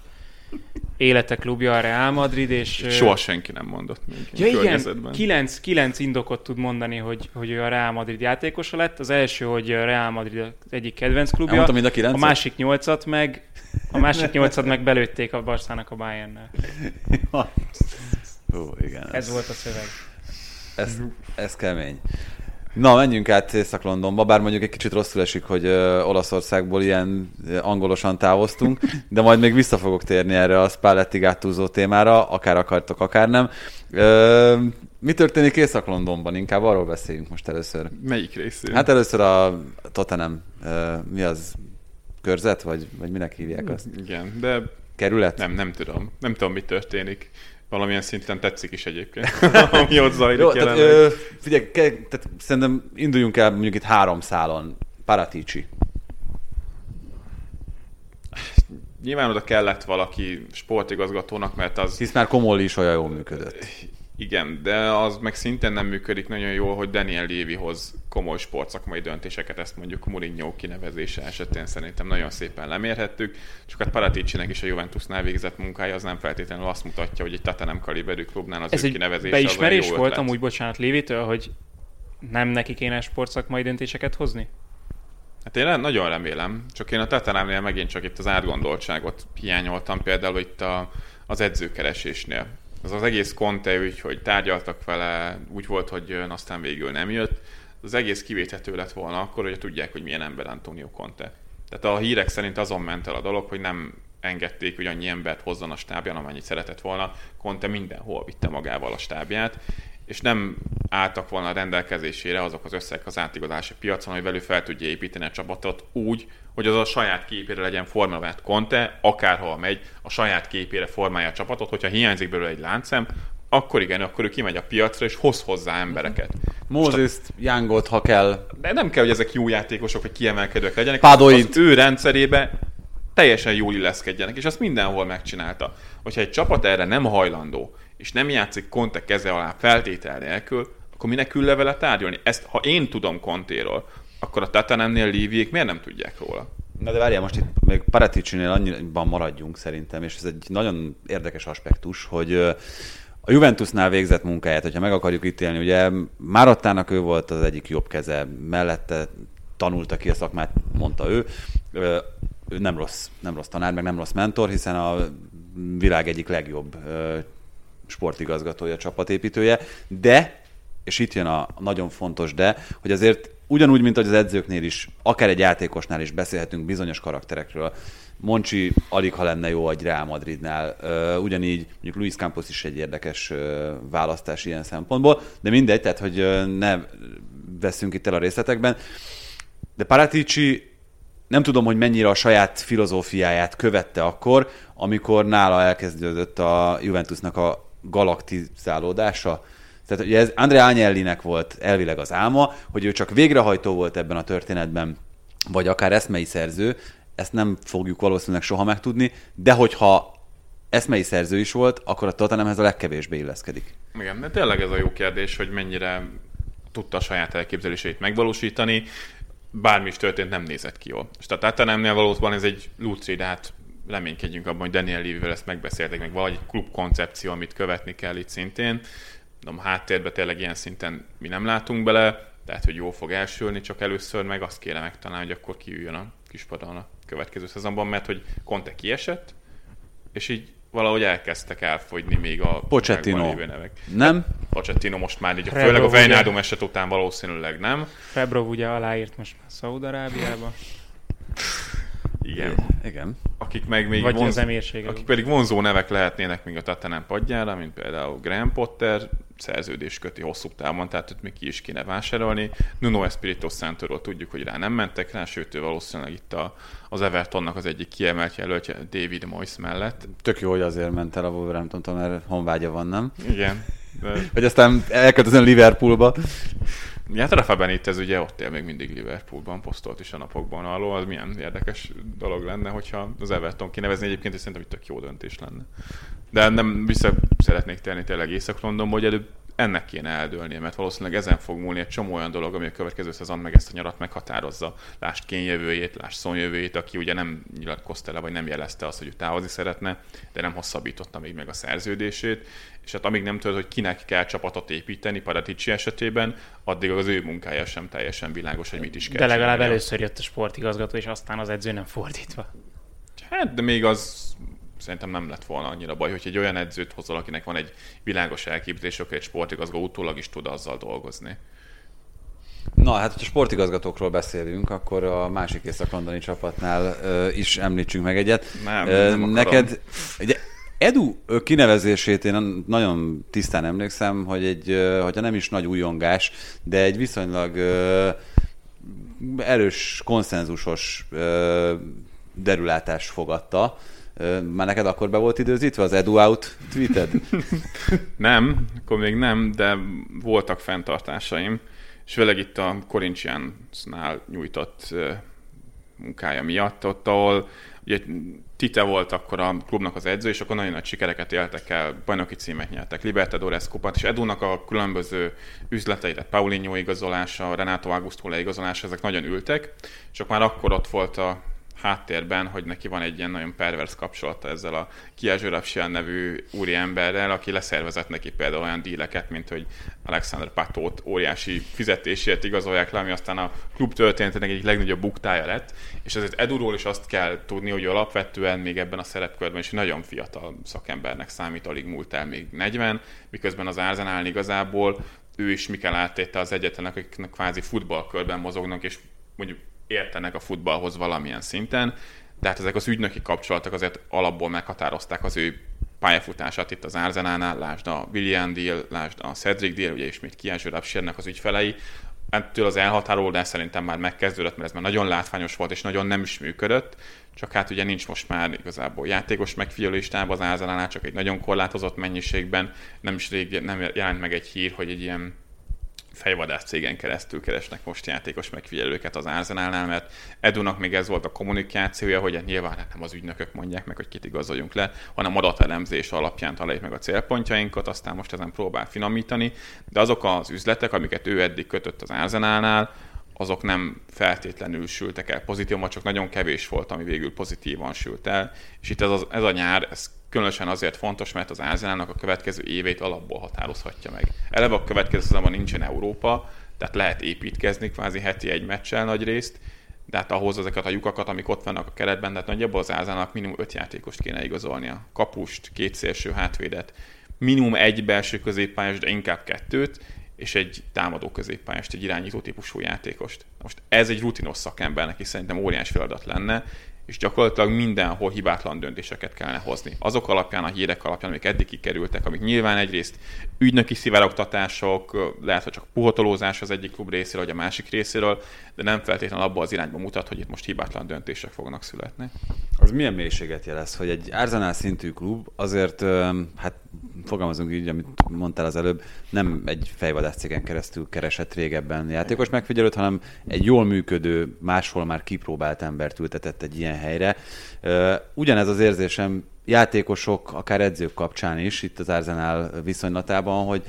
élete klubja a Real Madrid, és... Soha senki nem mondott még Ja igen, kilenc, kilenc indokot tud mondani, hogy, hogy ő a Real Madrid játékosa lett. Az első, hogy a Real Madrid az egyik kedvenc klubja. Elmondtam mind a kilencet? A másik nyolcat meg, a másik nyolcat meg belőtték a Barszának a Bayernnel. Hú, igen. Ez volt a szöveg. Ez, ez kemény. Na, menjünk át Észak-Londonba, bár mondjuk egy kicsit rosszul esik, hogy ö, Olaszországból ilyen ö, angolosan távoztunk, de majd még vissza fogok térni erre a Spalletti gátúzó témára, akár akartok, akár nem. Ö, mi történik Észak-Londonban? Inkább arról beszéljünk most először. Melyik részén? Hát először a Tottenham, ö, mi az? Körzet, vagy, vagy minek hívják azt? Igen, de Kerület? nem, nem tudom. Nem tudom, mi történik. Valamilyen szinten tetszik is egyébként, ami ott zajlik Jó, tehát, ö, figyelj, ke, tehát szerintem induljunk el mondjuk itt három szálon. Paratici. Nyilván oda kellett valaki sportigazgatónak, mert az Hisz már Komolli is olyan jól működött. Igen, de az meg szintén nem működik nagyon jól, hogy Daniel Lévi hoz komoly sportszakmai döntéseket, ezt mondjuk Mourinho kinevezése esetén szerintem nagyon szépen lemérhettük, csak hát Paraticinek is a Juventusnál végzett munkája az nem feltétlenül azt mutatja, hogy egy Tatanem kaliberű klubnál az Ez ő egy kinevezése az beismerés olyan jó volt ötlet. amúgy, bocsánat, Lévitől, hogy nem neki kéne sportszakmai döntéseket hozni? Hát én nagyon remélem, csak én a Tatanámnél megint csak itt az átgondoltságot hiányoltam, például itt a, az edzőkeresésnél. Az az egész Conte ügy, hogy tárgyaltak vele, úgy volt, hogy jön, aztán végül nem jött. Az egész kivéthető lett volna akkor, hogy tudják, hogy milyen ember Antonio Conte. Tehát a hírek szerint azon ment el a dolog, hogy nem engedték, hogy annyi embert hozzon a stábján, amennyit szeretett volna. Conte mindenhol vitte magával a stábját, és nem álltak volna a rendelkezésére azok az összegek az átigazási piacon, hogy velük fel tudja építeni a csapatot úgy, hogy az a saját képére legyen formálvát Conte, akárhol megy, a saját képére formálja a csapatot, hogyha hiányzik belőle egy láncszem, akkor igen, akkor ő kimegy a piacra és hoz hozzá embereket. Móziszt, Youngot, ha kell. De nem kell, hogy ezek jó játékosok, vagy kiemelkedők legyenek. Padoit. Az ő rendszerébe teljesen jól illeszkedjenek, és azt mindenhol megcsinálta. Hogyha egy csapat erre nem hajlandó, és nem játszik Conte keze alá feltétel nélkül, akkor minek ül levele tárgyalni? Ezt, ha én tudom Contéról, akkor a Tatanemnél Líviék miért nem tudják róla? Na de várjál, most itt még Paraticinél annyiban maradjunk szerintem, és ez egy nagyon érdekes aspektus, hogy a Juventusnál végzett munkáját, hogyha meg akarjuk ítélni, ugye Márottának ő volt az egyik jobb keze, mellette tanulta ki a szakmát, mondta ő. Ő nem rossz, nem rossz tanár, meg nem rossz mentor, hiszen a világ egyik legjobb sportigazgatója, csapatépítője, de, és itt jön a nagyon fontos de, hogy azért ugyanúgy, mint az edzőknél is, akár egy játékosnál is beszélhetünk bizonyos karakterekről. Moncsi alig, ha lenne jó egy Real Madridnál. Ugyanígy mondjuk Luis Campos is egy érdekes választás ilyen szempontból, de mindegy, tehát hogy ne veszünk itt el a részletekben. De Paratici nem tudom, hogy mennyire a saját filozófiáját követte akkor, amikor nála elkezdődött a Juventusnak a galaktizálódása. Tehát ugye ez Andrea Agnellinek volt elvileg az álma, hogy ő csak végrehajtó volt ebben a történetben, vagy akár eszmei szerző, ezt nem fogjuk valószínűleg soha megtudni, de hogyha eszmei szerző is volt, akkor a Tottenhamhez a legkevésbé illeszkedik. Igen, de tényleg ez a jó kérdés, hogy mennyire tudta a saját elképzeléseit megvalósítani. Bármi is történt, nem nézett ki jól. És a Tatanemnél valóban ez egy lúcri, de hát reménykedjünk abban, hogy Daniel Levy-vel ezt megbeszélték, meg valahogy egy klub koncepció, amit követni kell itt szintén. De a háttérben tényleg ilyen szinten mi nem látunk bele, tehát hogy jól fog elsülni, csak először meg azt kéne megtalálni, hogy akkor kiüljön a kispadon a következő szezonban, mert hogy Conte kiesett, és így valahogy elkezdtek elfogyni még a Pochettino. nevek. Nem? Pochettino most már így, Rebro főleg a ugye. Wijnaldum eset után valószínűleg nem. Febrov ugye aláírt most már Szaúd-Arábiába. Igen. Igen. Akik meg még Vagy vonz... az akik pedig vonzó nevek lehetnének még a Tottenham padjára, mint például Graham Potter, szerződés köti hosszú távon, tehát őt még ki is kéne vásárolni. Nuno Espirito Santóról tudjuk, hogy rá nem mentek rá, sőt ő valószínűleg itt a, az Evertonnak az egyik kiemelt jelöltje David Moyes mellett. Tök jó, hogy azért ment el a Wolverhampton-tól, mert honvágya van, nem? Igen. De, Vagy aztán elköltözön Liverpoolba. Hát Rafa Benitez ugye ott él még mindig Liverpoolban, posztolt is a napokban arról, az milyen érdekes dolog lenne, hogyha az Everton kinevezni egyébként, és szerintem hogy tök jó döntés lenne. De nem vissza szeretnék térni tényleg Észak-Londonba, hogy előbb ennek kéne eldőlnie, mert valószínűleg ezen fog múlni egy csomó olyan dolog, ami a következő szezon meg ezt a nyarat meghatározza. Lást Kén jövőjét, jövőjét, aki ugye nem nyilatkozta le, vagy nem jelezte azt, hogy ő távozni szeretne, de nem hosszabbította még meg a szerződését. És hát amíg nem tudod, hogy kinek kell csapatot építeni Paratici esetében, addig az ő munkája sem teljesen világos, hogy mit is kell De legalább csinálnia. először jött a sportigazgató, és aztán az edző nem fordítva. Hát, de még az szerintem nem lett volna annyira baj, hogy egy olyan edzőt hozol, akinek van egy világos elképzelés, akkor egy sportigazgató utólag is tud azzal dolgozni. Na, hát, hogyha sportigazgatókról beszélünk, akkor a másik észak-londoni csapatnál ö, is említsünk meg egyet. Nem, Ö, nem. Neked, ugye, Edu kinevezését én nagyon tisztán emlékszem, hogy egy, hogyha nem is nagy újongás, de egy viszonylag ö, erős, konszenzusos ö, derülátás fogadta. Már neked akkor be volt időzítve az Edu out tweeted? Nem, akkor még nem, de voltak fenntartásaim, és főleg itt a Corinthiansnál nyújtott munkája miatt, ott, ahol ugye Tite volt akkor a klubnak az edző, és akkor nagyon nagy sikereket éltek el, bajnoki címet nyertek, Libertadores kupát, és Edunak a különböző üzletei, tehát Paulinho igazolása, Renato Augusto leigazolása, ezek nagyon ültek, és akkor már akkor ott volt a háttérben, hogy neki van egy ilyen nagyon pervers kapcsolata ezzel a Kia Zsörapsian nevű úri emberrel, aki leszervezett neki például olyan díleket, mint hogy Alexander Patót óriási fizetésért igazolják le, ami aztán a klub történetének egyik legnagyobb buktája lett, és ezért Eduról is azt kell tudni, hogy alapvetően még ebben a szerepkörben is nagyon fiatal szakembernek számít, alig múlt el még 40, miközben az Arsenal igazából ő is Mikel Arteta az egyetlenek, akiknek kvázi futballkörben mozognak, és mondjuk értenek a futballhoz valamilyen szinten, de hát ezek az ügynöki kapcsolatok azért alapból meghatározták az ő pályafutását itt az Arsenalnál, lásd a William Deal, lásd a Cedric Deal, ugye ismét Kiázső Rapsérnek az ügyfelei, ettől az elhatárolódás szerintem már megkezdődött, mert ez már nagyon látványos volt, és nagyon nem is működött, csak hát ugye nincs most már igazából játékos megfigyelőistában az Arsenalnál, csak egy nagyon korlátozott mennyiségben, nem is rég nem jelent meg egy hír, hogy egy ilyen fejvadász cégen keresztül keresnek most játékos megfigyelőket az Arsenalnál, mert Edunak még ez volt a kommunikációja, hogy nyilván hát nem az ügynökök mondják meg, hogy kit igazoljunk le, hanem adatelemzés alapján találjuk meg a célpontjainkat, aztán most ezen próbál finomítani, de azok az üzletek, amiket ő eddig kötött az Arsenalnál, azok nem feltétlenül sültek el pozitívan, csak nagyon kevés volt, ami végül pozitívan sült el. És itt ez, az, ez a nyár, ez különösen azért fontos, mert az Arsenalnak a következő évét alapból határozhatja meg. Eleve a következő szezonban nincsen Európa, tehát lehet építkezni kvázi heti egy meccsel nagy részt, de hát ahhoz ezeket a lyukakat, amik ott vannak a keretben, tehát nagyjából az Arsenalnak minimum öt játékost kéne igazolnia. Kapust, két szélső hátvédet, minimum egy belső középpályás, de inkább kettőt, és egy támadó középpályást, egy irányító típusú játékost. Most ez egy rutinos szakembernek is szerintem óriás feladat lenne, és gyakorlatilag mindenhol hibátlan döntéseket kellene hozni. Azok alapján, a hírek alapján, amik eddig kikerültek, amik nyilván egyrészt ügynöki szivárogtatások, lehet, hogy csak puhotolózás az egyik klub részéről, vagy a másik részéről, de nem feltétlenül abba az irányba mutat, hogy itt most hibátlan döntések fognak születni. Az milyen mélységet jelez, hogy egy Arsenal szintű klub azért, hát fogalmazunk így, amit mondtál az előbb, nem egy fejvadász cégen keresztül keresett régebben játékos megfigyelőt, hanem egy jól működő, máshol már kipróbált embert ültetett egy ilyen helyre. Ö, Ugyanez az érzésem játékosok, akár edzők kapcsán is, itt az Arsenal viszonylatában, hogy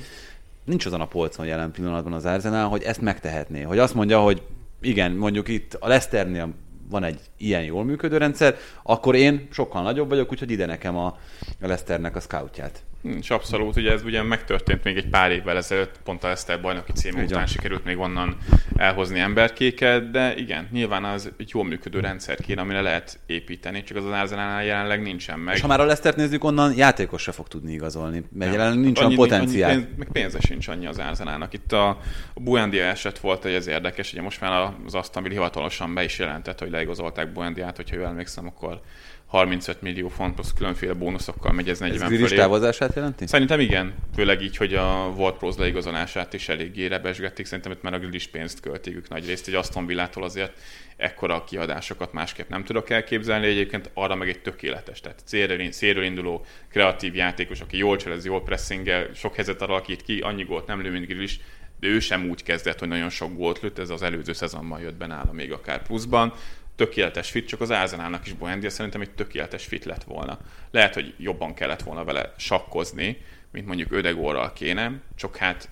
nincs azon a polcon jelen pillanatban az Arsenal, hogy ezt megtehetné. Hogy azt mondja, hogy igen, mondjuk itt a Leicesternél van egy ilyen jól működő rendszer, akkor én sokkal nagyobb vagyok, úgyhogy ide nekem a Leicesternek a scoutját. És abszolút, ugye ez ugye megtörtént még egy pár évvel ezelőtt, pont a Leszter bajnoki cím után van. sikerült még onnan elhozni emberkéket, de igen, nyilván az egy jól működő rendszer kéne, amire lehet építeni, csak az az Arsenalnál jelenleg nincsen meg. És ha már a Lesztert nézzük, onnan játékos se fog tudni igazolni, mert jelenleg nincs annyi, potenciál. Annyi pénz, meg pénze sincs annyi az Arsenalnak. Itt a, a Buendia eset volt, hogy ez érdekes, ugye most már az Aston hivatalosan be is jelentett, hogy leigazolták Buendiát, hogyha jól emlékszem, akkor 35 millió font plusz különféle bónuszokkal megy ez 40 ez fölé. távozását jelenti? Szerintem igen, főleg így, hogy a Pros leigazolását is eléggé rebesgették, szerintem itt már a Grealish pénzt költik ők nagy részt, egy Aston Villától azért ekkora kiadásokat másképp nem tudok elképzelni, egyébként arra meg egy tökéletes, tehát célről, célről induló kreatív játékos, aki jól cselez, jól pressinggel, sok helyzet alakít ki, annyi gólt nem lő, mint Grealish, de ő sem úgy kezdett, hogy nagyon sok gólt lőtt, ez az előző szezonban jött be nála még akár pluszban tökéletes fit, csak az Arsenalnak is Boendia szerintem egy tökéletes fit lett volna. Lehet, hogy jobban kellett volna vele sakkozni, mint mondjuk Ödegorral kéne, csak hát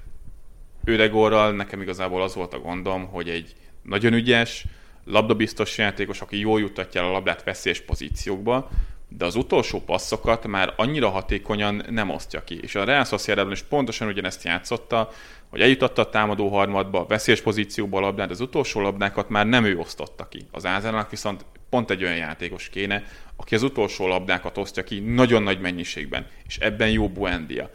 Ödegorral nekem igazából az volt a gondom, hogy egy nagyon ügyes, labdabiztos játékos, aki jól juttatja a labdát veszélyes pozíciókba, de az utolsó passzokat már annyira hatékonyan nem osztja ki. És a Real Sociedadban is pontosan ugyanezt játszotta, hogy eljutatta a támadó harmadba, veszélyes pozícióba a labdát, az utolsó labdákat már nem ő osztotta ki. Az Ázának viszont pont egy olyan játékos kéne, aki az utolsó labdákat osztja ki nagyon nagy mennyiségben, és ebben jó Buendia.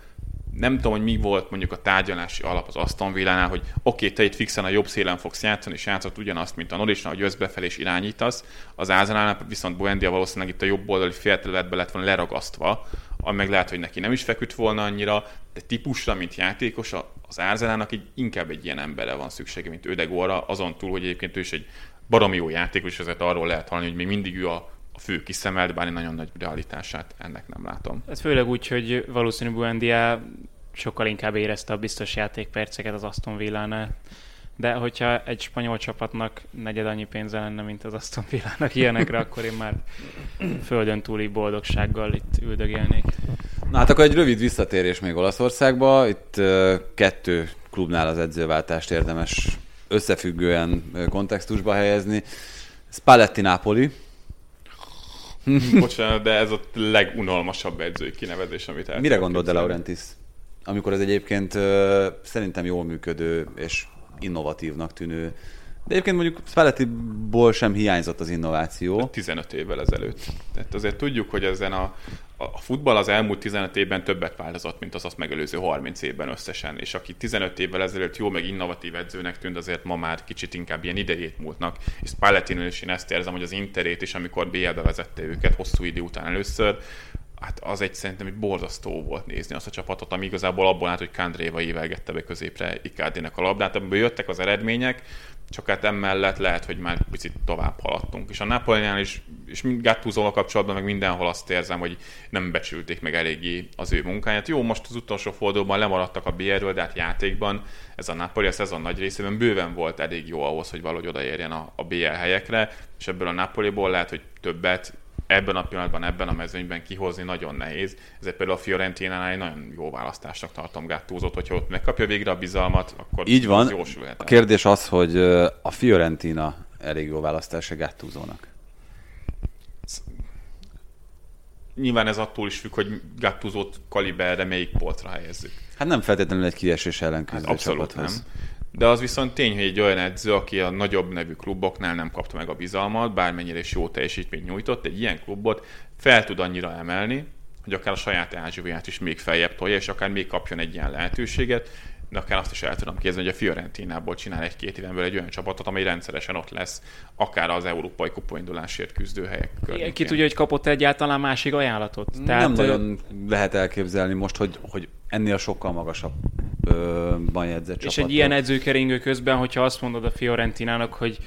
Nem tudom, hogy mi volt mondjuk a tárgyalási alap az Aston Villánál, hogy oké, okay, te itt fixen a jobb szélen fogsz játszani, és játszott ugyanazt, mint a Norrisnál, hogy jössz befelé és irányítasz. Az Ázanálnál viszont Buendia valószínűleg itt a jobb oldali félterületbe lett volna leragasztva, ami meg lehet, hogy neki nem is feküdt volna annyira, de típusra, mint játékos, az Árzelának egy, inkább egy ilyen emberre van szüksége, mint Ödegorra, azon túl, hogy egyébként ő is egy baromi jó játékos, ezért arról lehet hallani, hogy még mindig ő a fő kiszemelt, bár én nagyon nagy realitását ennek nem látom. Ez főleg úgy, hogy valószínű Buendia sokkal inkább érezte a biztos játékperceket az Aston Villánál. De hogyha egy spanyol csapatnak negyed annyi pénze lenne, mint az Aston Villának ilyenekre, akkor én már földön túli boldogsággal itt üldögélnék. Na hát akkor egy rövid visszatérés még Olaszországba. Itt kettő klubnál az edzőváltást érdemes összefüggően kontextusba helyezni. Spalletti Napoli. Bocsánat, de ez a legunalmasabb edzői kinevezés, amit el Mire gondolt De Laurentiis? Amikor ez egyébként szerintem jól működő és innovatívnak tűnő de egyébként mondjuk Spallettiból sem hiányzott az innováció. 15 évvel ezelőtt. Tehát azért tudjuk, hogy ezen a, a futball az elmúlt 15 évben többet változott, mint az azt megelőző 30 évben összesen. És aki 15 évvel ezelőtt jó meg innovatív edzőnek tűnt, azért ma már kicsit inkább ilyen idejét múltnak. És Spallettinől is én ezt érzem, hogy az Interét is, amikor BL-be vezette őket hosszú idő után először, hát az egy szerintem egy borzasztó volt nézni azt a csapatot, ami igazából abból állt, hogy Kandréva évelgette be középre Icardinek a labdát, amiből jöttek az eredmények, csak hát emellett lehet, hogy már picit tovább haladtunk. És a Napoleonál is, és gattuso kapcsolatban meg mindenhol azt érzem, hogy nem becsülték meg eléggé az ő munkáját. Jó, most az utolsó fordulóban lemaradtak a BR-ről, de hát játékban ez a Napoli a szezon nagy részében bőven volt elég jó ahhoz, hogy valahogy odaérjen a, a BL helyekre, és ebből a Napoliból lehet, hogy többet ebben a pillanatban, ebben a mezőnyben kihozni nagyon nehéz. Ezért például a Fiorentinánál egy nagyon jó választásnak tartom Gattuso-t, hogyha ott megkapja végre a bizalmat, akkor Így van. A kérdés az, hogy a Fiorentina elég jó választás a Gattuso-nak. Nyilván ez attól is függ, hogy Gattuso-t kaliberre melyik polcra helyezzük. Hát nem feltétlenül egy kiesés ellen hát abszolút csapathoz. nem. De az viszont tény, hogy egy olyan edző, aki a nagyobb nevű kluboknál nem kapta meg a bizalmat, bármennyire is jó teljesítményt nyújtott, egy ilyen klubot fel tud annyira emelni, hogy akár a saját ázsióját is még feljebb tolja, és akár még kapjon egy ilyen lehetőséget, de akár azt is el tudom képzelni, hogy a Fiorentinából csinál egy-két évenből egy olyan csapatot, amely rendszeresen ott lesz, akár az európai kupaindulásért küzdő helyek környékén. Ki tudja, hogy kapott egyáltalán másik ajánlatot? Tehát... Nem nagyon lehet elképzelni most, hogy, hogy ennél sokkal magasabb ban jegyzett És egy ilyen edzőkeringő közben, hogyha azt mondod a Fiorentinának, hogy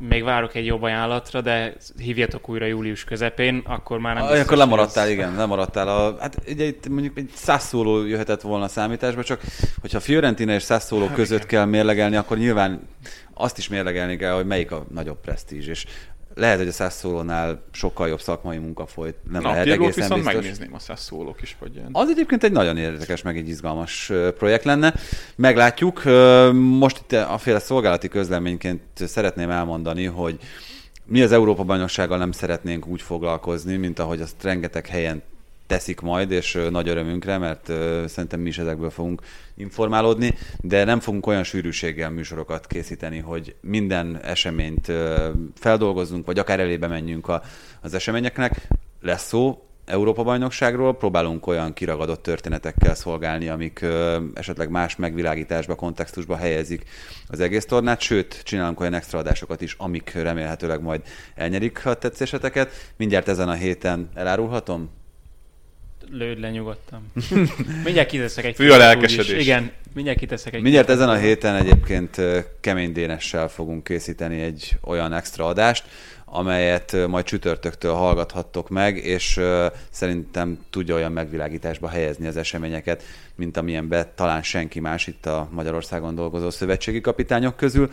még várok egy jobb ajánlatra, de hívjatok újra július közepén, akkor már nem ah, Akkor lemaradtál, az... igen, lemaradtál. A, hát ugye itt mondjuk egy százszóló jöhetett volna a számításba, csak hogyha Fiorentina és százszóló hát, között kell mérlegelni, akkor nyilván azt is mérlegelni kell, hogy melyik a nagyobb presztízs. És lehet, hogy a százszólónál sokkal jobb szakmai munka folyt. Nem Na, lehet egészen viszont biztos. megnézném a százszólók is, hogy ilyen. Az egyébként egy nagyon érdekes, meg egy izgalmas projekt lenne. Meglátjuk. Most itt a féle szolgálati közleményként szeretném elmondani, hogy mi az Európa-bajnoksággal nem szeretnénk úgy foglalkozni, mint ahogy azt rengeteg helyen teszik majd, és nagy örömünkre, mert szerintem mi is ezekből fogunk informálódni, de nem fogunk olyan sűrűséggel műsorokat készíteni, hogy minden eseményt feldolgozzunk, vagy akár elébe menjünk a, az eseményeknek. Lesz szó Európa-bajnokságról, próbálunk olyan kiragadott történetekkel szolgálni, amik ö, esetleg más megvilágításba, kontextusba helyezik az egész tornát, sőt, csinálunk olyan extra adásokat is, amik remélhetőleg majd elnyerik a tetszéseteket. Mindjárt ezen a héten elárulhatom? Lőd le nyugodtan. mindjárt kiteszek egy Fű a lelkesedés. Igen, mindjárt kiteszek egy Mindjárt ezen a héten egyébként Kemény Dénessel fogunk készíteni egy olyan extra adást, amelyet majd csütörtöktől hallgathattok meg, és szerintem tudja olyan megvilágításba helyezni az eseményeket, mint amilyenbe talán senki más itt a Magyarországon dolgozó szövetségi kapitányok közül.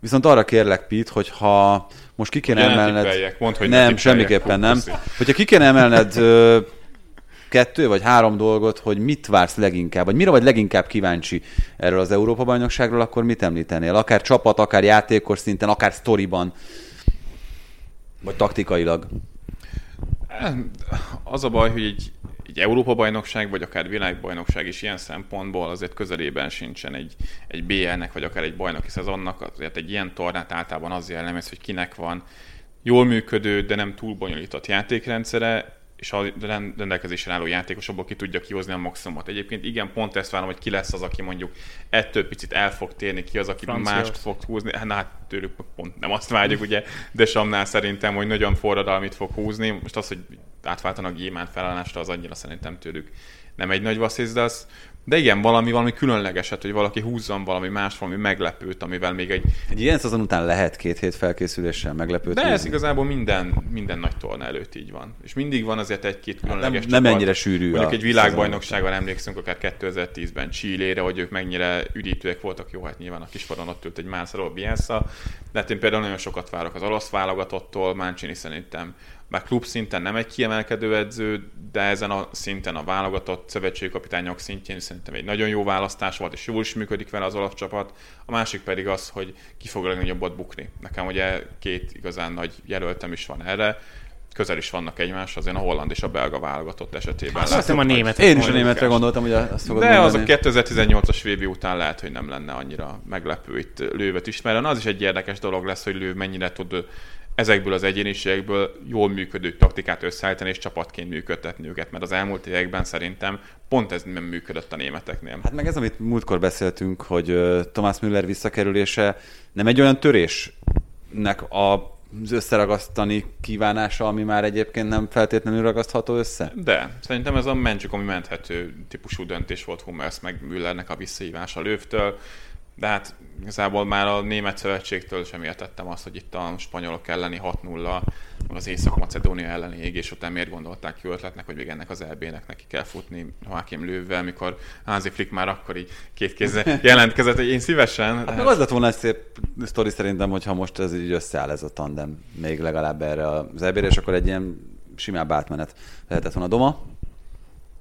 Viszont arra kérlek, Pete, hogy ha most ki kéne emelned... mondd, hogy ne nem, semmiképpen nem. Hogyha ki kéne emelned kettő vagy három dolgot, hogy mit vársz leginkább, vagy mire vagy leginkább kíváncsi erről az Európa-bajnokságról, akkor mit említenél? Akár csapat, akár játékos szinten, akár sztoriban, vagy taktikailag. Az a baj, hogy egy, egy Európa-bajnokság, vagy akár világbajnokság is ilyen szempontból azért közelében sincsen egy, egy BL-nek, vagy akár egy bajnoki szezonnak. Azért egy ilyen tornát általában az jellemez, hogy kinek van jól működő, de nem túl bonyolított játékrendszere, és a ren- rendelkezésre álló játékosokból ki tudja kihozni a maximumot. Egyébként igen, pont ezt várom, hogy ki lesz az, aki mondjuk ettől picit el fog térni, ki az, aki Franciaország. mást fog húzni. Hát, na, hát tőlük pont nem azt várjuk, ugye, de Samnál szerintem, hogy nagyon forradalmit fog húzni. Most az, hogy átváltanak Gyémán felállásra, az annyira szerintem tőlük nem egy nagy vasszíz, de az, de igen, valami, valami különlegeset, hogy valaki húzzon valami más, valami meglepőt, amivel még egy... Egy ilyen szezon után lehet két hét felkészüléssel meglepőt De ez igazából minden, minden nagy torna előtt így van. És mindig van azért egy-két nem, különleges nem csapat. ennyire sűrű. Mondjuk egy világbajnokságon emlékszünk, akár 2010-ben Chile-re, hogy ők mennyire üdítőek voltak. Jó, hát nyilván a kispadon ott ült egy Marcelo Bielsa, de hát én például nagyon sokat várok az olasz válogatottól, Mancini szerintem bár klub szinten nem egy kiemelkedő edző, de ezen a szinten a válogatott szövetségi kapitányok szintjén szerintem egy nagyon jó választás volt, és jól is működik vele az olasz csapat. A másik pedig az, hogy ki fog a legnagyobbat bukni. Nekem ugye két igazán nagy jelöltem is van erre, közel is vannak egymáshoz, én a holland és a belga válogatott esetében Azt hiszem a németek Én is a németre gondoltam, hogy azt fogod de az a mondani. 2018-as VB után lehet, hogy nem lenne annyira meglepő itt lővet ismerően. Az is egy érdekes dolog lesz, hogy lő mennyire tud ezekből az egyéniségekből jól működő taktikát összeállítani és csapatként működtetni őket, mert az elmúlt években szerintem pont ez nem működött a németeknél. Hát meg ez, amit múltkor beszéltünk, hogy Thomas Müller visszakerülése nem egy olyan törésnek a az összeragasztani kívánása, ami már egyébként nem feltétlenül ragasztható össze? De szerintem ez a mentsük, ami menthető típusú döntés volt Hummels meg Müllernek a visszahívása lővtől, de hát igazából már a német szövetségtől sem értettem azt, hogy itt a spanyolok elleni 6-0, meg az Észak-Macedónia elleni égés után miért gondolták ki ötletnek, hogy még ennek az EB-nek neki kell futni Joachim Lővvel, mikor Hansi Flick már akkor így két kézzel jelentkezett, hogy én szívesen. Hát de meg az lett volna egy szép sztori szerintem, hogyha most ez így összeáll ez a tandem még legalább erre az ebére, és akkor egy ilyen simább átmenet lehetett volna. Doma?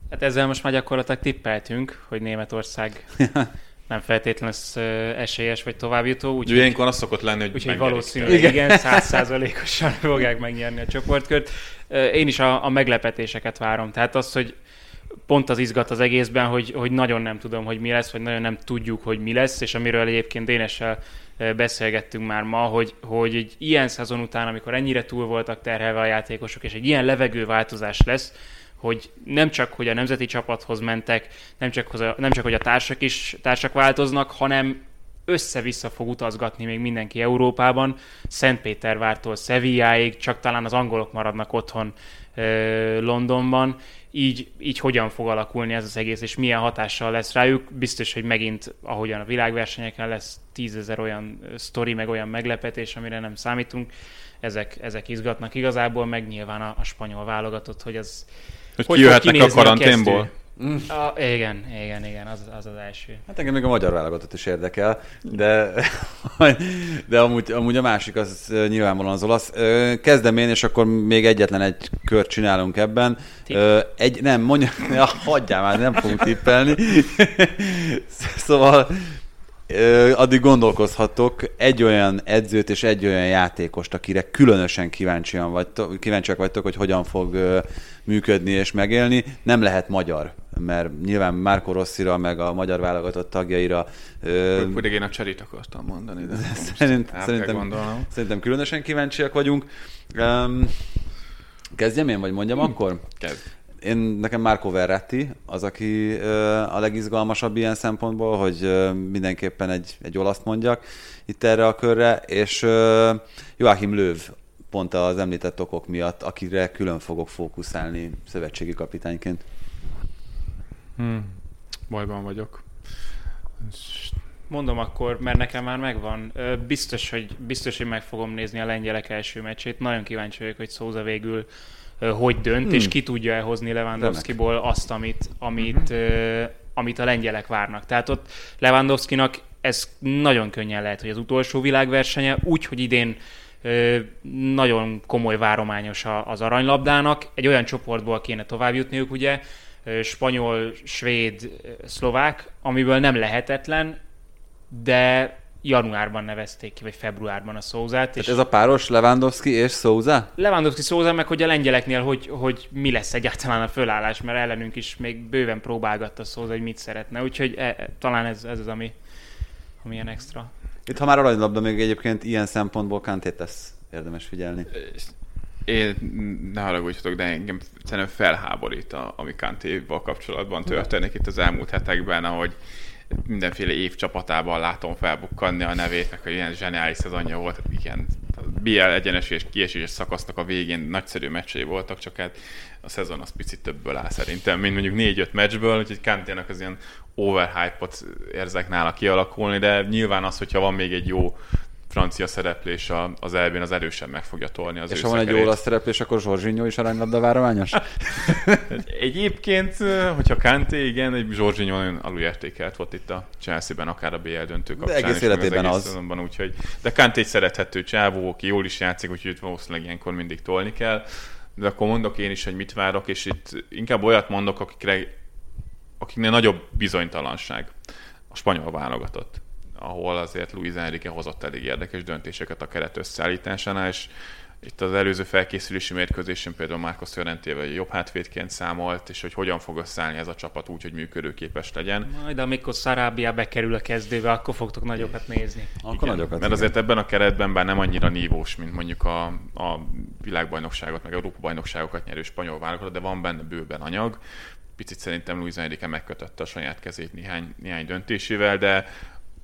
Hát ezzel most már gyakorlatilag tippeltünk, hogy Németország nem feltétlenül lesz esélyes vagy továbbjutó, Úgy, úgyhogy ilyenkor az szokott lenni, hogy Úgyhogy valószínűleg igen, százszázalékosan fogják megnyerni a csoportkört. Én is a, a meglepetéseket várom. Tehát az, hogy pont az izgat az egészben, hogy, hogy nagyon nem tudom, hogy mi lesz, vagy nagyon nem tudjuk, hogy mi lesz, és amiről egyébként Dénessel beszélgettünk már ma, hogy, hogy egy ilyen szezon után, amikor ennyire túl voltak terhelve a játékosok, és egy ilyen levegőváltozás lesz, hogy nem csak, hogy a nemzeti csapathoz mentek, nem csak, hozzá- nem csak hogy a társak is társak változnak, hanem össze-vissza fog utazgatni még mindenki Európában, Szentpétervártól Sevilláig, csak talán az angolok maradnak otthon ö, Londonban, így, így hogyan fog alakulni ez az egész, és milyen hatással lesz rájuk. Biztos, hogy megint, ahogyan a világversenyeken lesz tízezer olyan sztori, meg olyan meglepetés, amire nem számítunk, ezek, ezek izgatnak. Igazából, meg nyilván a, a spanyol válogatott, hogy az Hogy fog kijöhetnek a kinézni karanténból. kezdő. A, igen, igen, igen, az, az az első. Hát engem még a magyar válogatott is érdekel, de, de amúgy, amúgy a másik az nyilvánvalóan az olasz. Kezdem én, és akkor még egyetlen egy kört csinálunk ebben. Tipp. Egy, nem, mondja, ja, hagyjál már, nem fogunk tippelni. Szóval addig gondolkozhatok egy olyan edzőt és egy olyan játékost, akire különösen kíváncsian vagytok, kíváncsiak vagytok, hogy hogyan fog működni és megélni. Nem lehet magyar, mert nyilván Márko Rosszira, meg a magyar válogatott tagjaira Pedig én a cserit akartam mondani, de szerint, szerintem, szerintem különösen kíváncsiak vagyunk. Um, kezdjem én, vagy mondjam akkor? Kezd. Én nekem Marco Verratti az, aki ö, a legizgalmasabb ilyen szempontból, hogy ö, mindenképpen egy, egy olaszt mondjak itt erre a körre, és ö, Joachim Löw pont az említett okok miatt, akire külön fogok fókuszálni szövetségi kapitányként. Hmm. Bajban vagyok. Mondom akkor, mert nekem már megvan. Biztos, hogy, biztos, hogy meg fogom nézni a lengyelek első meccsét. Nagyon kíváncsi vagyok, hogy Szóza végül hogy dönt, Hmm. és ki tudja elhozni Lewandowskiból azt, amit, amit, ö, amit a lengyelek várnak. Tehát ott Lewandowskinak ez nagyon könnyen lehet, hogy az utolsó világversenye, úgy, hogy idén nagyon komoly várományos az aranylabdának. Egy olyan csoportból kéne tovább jutniuk, ugye, spanyol, svéd, szlovák, amiből nem lehetetlen, de januárban nevezték ki, vagy februárban a Szózát. És És ez a páros Lewandowski és Souza? Lewandowski Szóza meg, hogy a lengyeleknél, hogy, hogy mi lesz egyáltalán a fölállás, mert ellenünk is még bőven próbálgatta Szóza, hogy mit szeretne. Úgyhogy e, e, talán ez, ez az, ami, ami ilyen extra. Itt, ha már aranylabda, még egyébként ilyen szempontból Kantét lesz érdemes figyelni. Én ne haragudjatok, de engem szerintem felháborít, a, ami Kantéval kapcsolatban történik itt az elmúlt hetekben, ahogy mindenféle év csapatában látom felbukkanni a nevét, hogy ilyen zseniális szezonja volt. Igen, BL egyenes és kieséses szakasznak a végén nagyszerű meccsei voltak, csak hát a szezon az picit többből áll szerintem, mint mondjuk 4-5 meccsből, úgyhogy Kanténak az ilyen overhype-ot érzek nála kialakulni, de nyilván az, hogyha van még egy jó francia szereplés az elbén, az erősen meg fogja tolni az És ha van egy olasz szereplés, akkor Zsorzsinyó is aranylabda várományos? Egyébként, hogyha Kanté, igen, egy Zsorzsinyó nagyon alulértékelt volt itt a Chelsea-ben, akár a BL döntő kapcsán. egész is, meg életében egész az. szezonban, úgyhogy, de Kanté egy szerethető csávó, aki jól is játszik, úgyhogy őt valószínűleg ilyenkor mindig tolni kell. De akkor mondok én is, hogy mit várok, és itt inkább olyat mondok, akikre, akiknél nagyobb bizonytalanság a spanyol válogatott ahol azért Luis Enrique hozott elég érdekes döntéseket a keret összeállításánál, és itt az előző felkészülési mérkőzésen például Marcos Llorentével jobb hátvédként számolt, és hogy hogyan fog összeállni ez a csapat úgy, hogy működőképes legyen. Majd amikor Sarabia bekerül a kezdőbe, akkor fogtok nagyokat nézni. Akkor Igen, nagyokat. mert igen. azért ebben a keretben bár nem annyira nívós, mint mondjuk a, a világbajnokságot, meg Európa bajnokságokat nyerő spanyol válogatott, de van benne bőven anyag. Picit szerintem Luis Enrique megkötötte a saját kezét néhány, néhány döntésével, de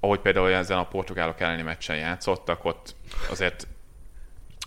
ahogy például ezen a portugálok elleni meccsen játszottak, ott azért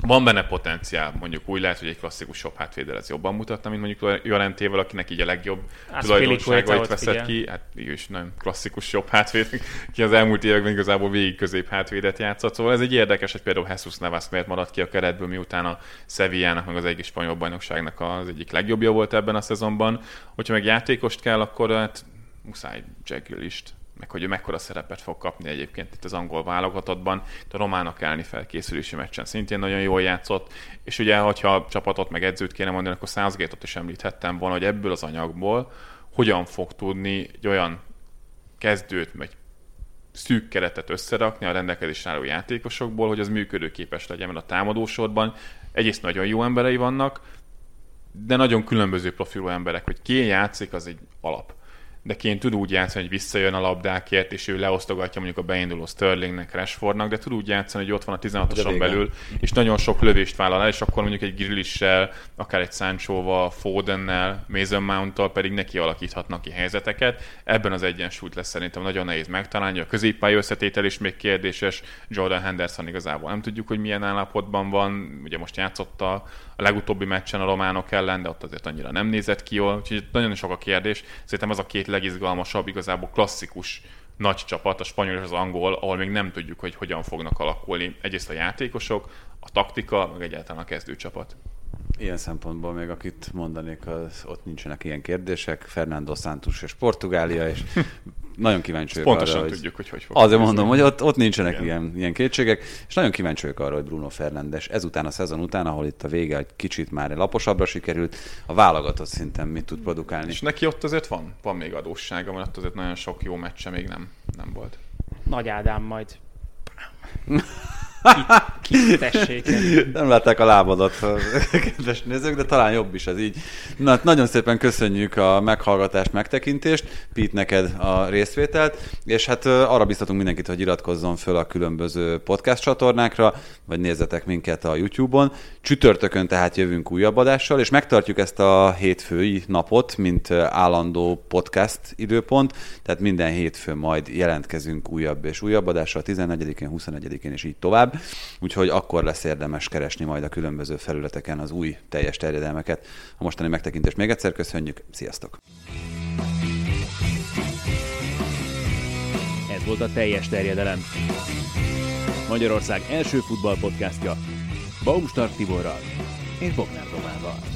van benne potenciál, mondjuk úgy lehet, hogy egy klasszikus jobb hátvédel ez jobban mutatna, mint mondjuk Jorentével, akinek így a legjobb Azpilicueta tulajdonságait veszed figyel. ki. Hát is nagyon klasszikus jobb hátvéd, ki az elmúlt években igazából végig közép hátvédet játszott. Szóval ez egy érdekes, hogy például Jesus Navas miért maradt ki a keretből, miután a Sevillának, meg az egész spanyol bajnokságnak az egyik legjobbja volt ebben a szezonban. Hogyha meg játékost kell, akkor hát muszáj Jack Grealish-t meg hogy ő mekkora szerepet fog kapni egyébként itt az angol válogatottban. Itt a románok elleni felkészülési meccsen szintén nagyon jól játszott, és ugye, hogyha csapatot meg edzőt kéne mondani, akkor Southgate-ot is említhettem volna, hogy ebből az anyagból hogyan fog tudni egy olyan kezdőt, vagy szűk keretet összerakni a rendelkezésre álló játékosokból, hogy az működőképes legyen, mert a támadósorban egyrészt nagyon jó emberei vannak, de nagyon különböző profilú emberek, hogy ki játszik, az egy alap. De ki tud úgy játszani, hogy visszajön a labdákért, és ő leosztogatja mondjuk a beinduló Sterlingnek, Rashfordnak, de tud úgy játszani, hogy ott van a Hogy 16-oson a vége. belül, és nagyon sok lövést vállal el, és akkor mondjuk egy Grillissel, akár egy Sanchoval, Fodennel, Mason Mounttal pedig neki alakíthatnak ki helyzeteket. Ebben az egyensúlyt lesz szerintem nagyon nehéz megtalálni. A középpálya összetétel is még kérdéses. Jordan Henderson igazából nem tudjuk, hogy milyen állapotban van. Ugye most játszott a, legutóbbi meccsen a románok ellen, de ott azért annyira nem nézett ki jól. Úgyhogy nagyon sok a kérdés. Szerintem ez a két legizgalmasabb, igazából klasszikus nagy csapat, a spanyol és az angol, ahol még nem tudjuk, hogy hogyan fognak alakulni egyrészt a játékosok, a taktika, meg egyáltalán a kezdőcsapat. Ilyen szempontból még akit mondanék, az, ott nincsenek ilyen kérdések. Fernando Santos és Portugália, és nagyon kíváncsi vagyok Pontosan arra, hogy tudjuk, hogy hogy fog Azért mondom, hogy ott, ott nincsenek Igen. ilyen, ilyen kétségek, és nagyon kíváncsi vagyok arra, hogy Bruno Fernandes ezután a szezon után, ahol itt a vége egy kicsit már laposabbra sikerült, a válogatott szinten mit tud produkálni. És neki ott azért van, van még adóssága, mert ott azért nagyon sok jó meccse még nem, nem volt. Nagy Ádám majd Tessék. Nem látták a lábadat, kedves nézők, de talán jobb is ez így. Na, hát nagyon szépen köszönjük a meghallgatást, megtekintést, Pít neked a részvételt, és hát arra biztatunk mindenkit, hogy iratkozzon föl a különböző podcast csatornákra, vagy nézzetek minket a YouTube-on. Csütörtökön tehát jövünk újabb adással, és megtartjuk ezt a hétfői napot, mint állandó podcast időpont, tehát minden hétfőn majd jelentkezünk újabb és újabb adással, 14-én, 21-én és így tovább úgyhogy akkor lesz érdemes keresni majd a különböző felületeken az új teljes terjedelmeket. A mostani megtekintést még egyszer köszönjük, sziasztok! Ez volt a teljes terjedelem. Magyarország első futballpodcastja Baumstark Tiborral és Bognár Domával.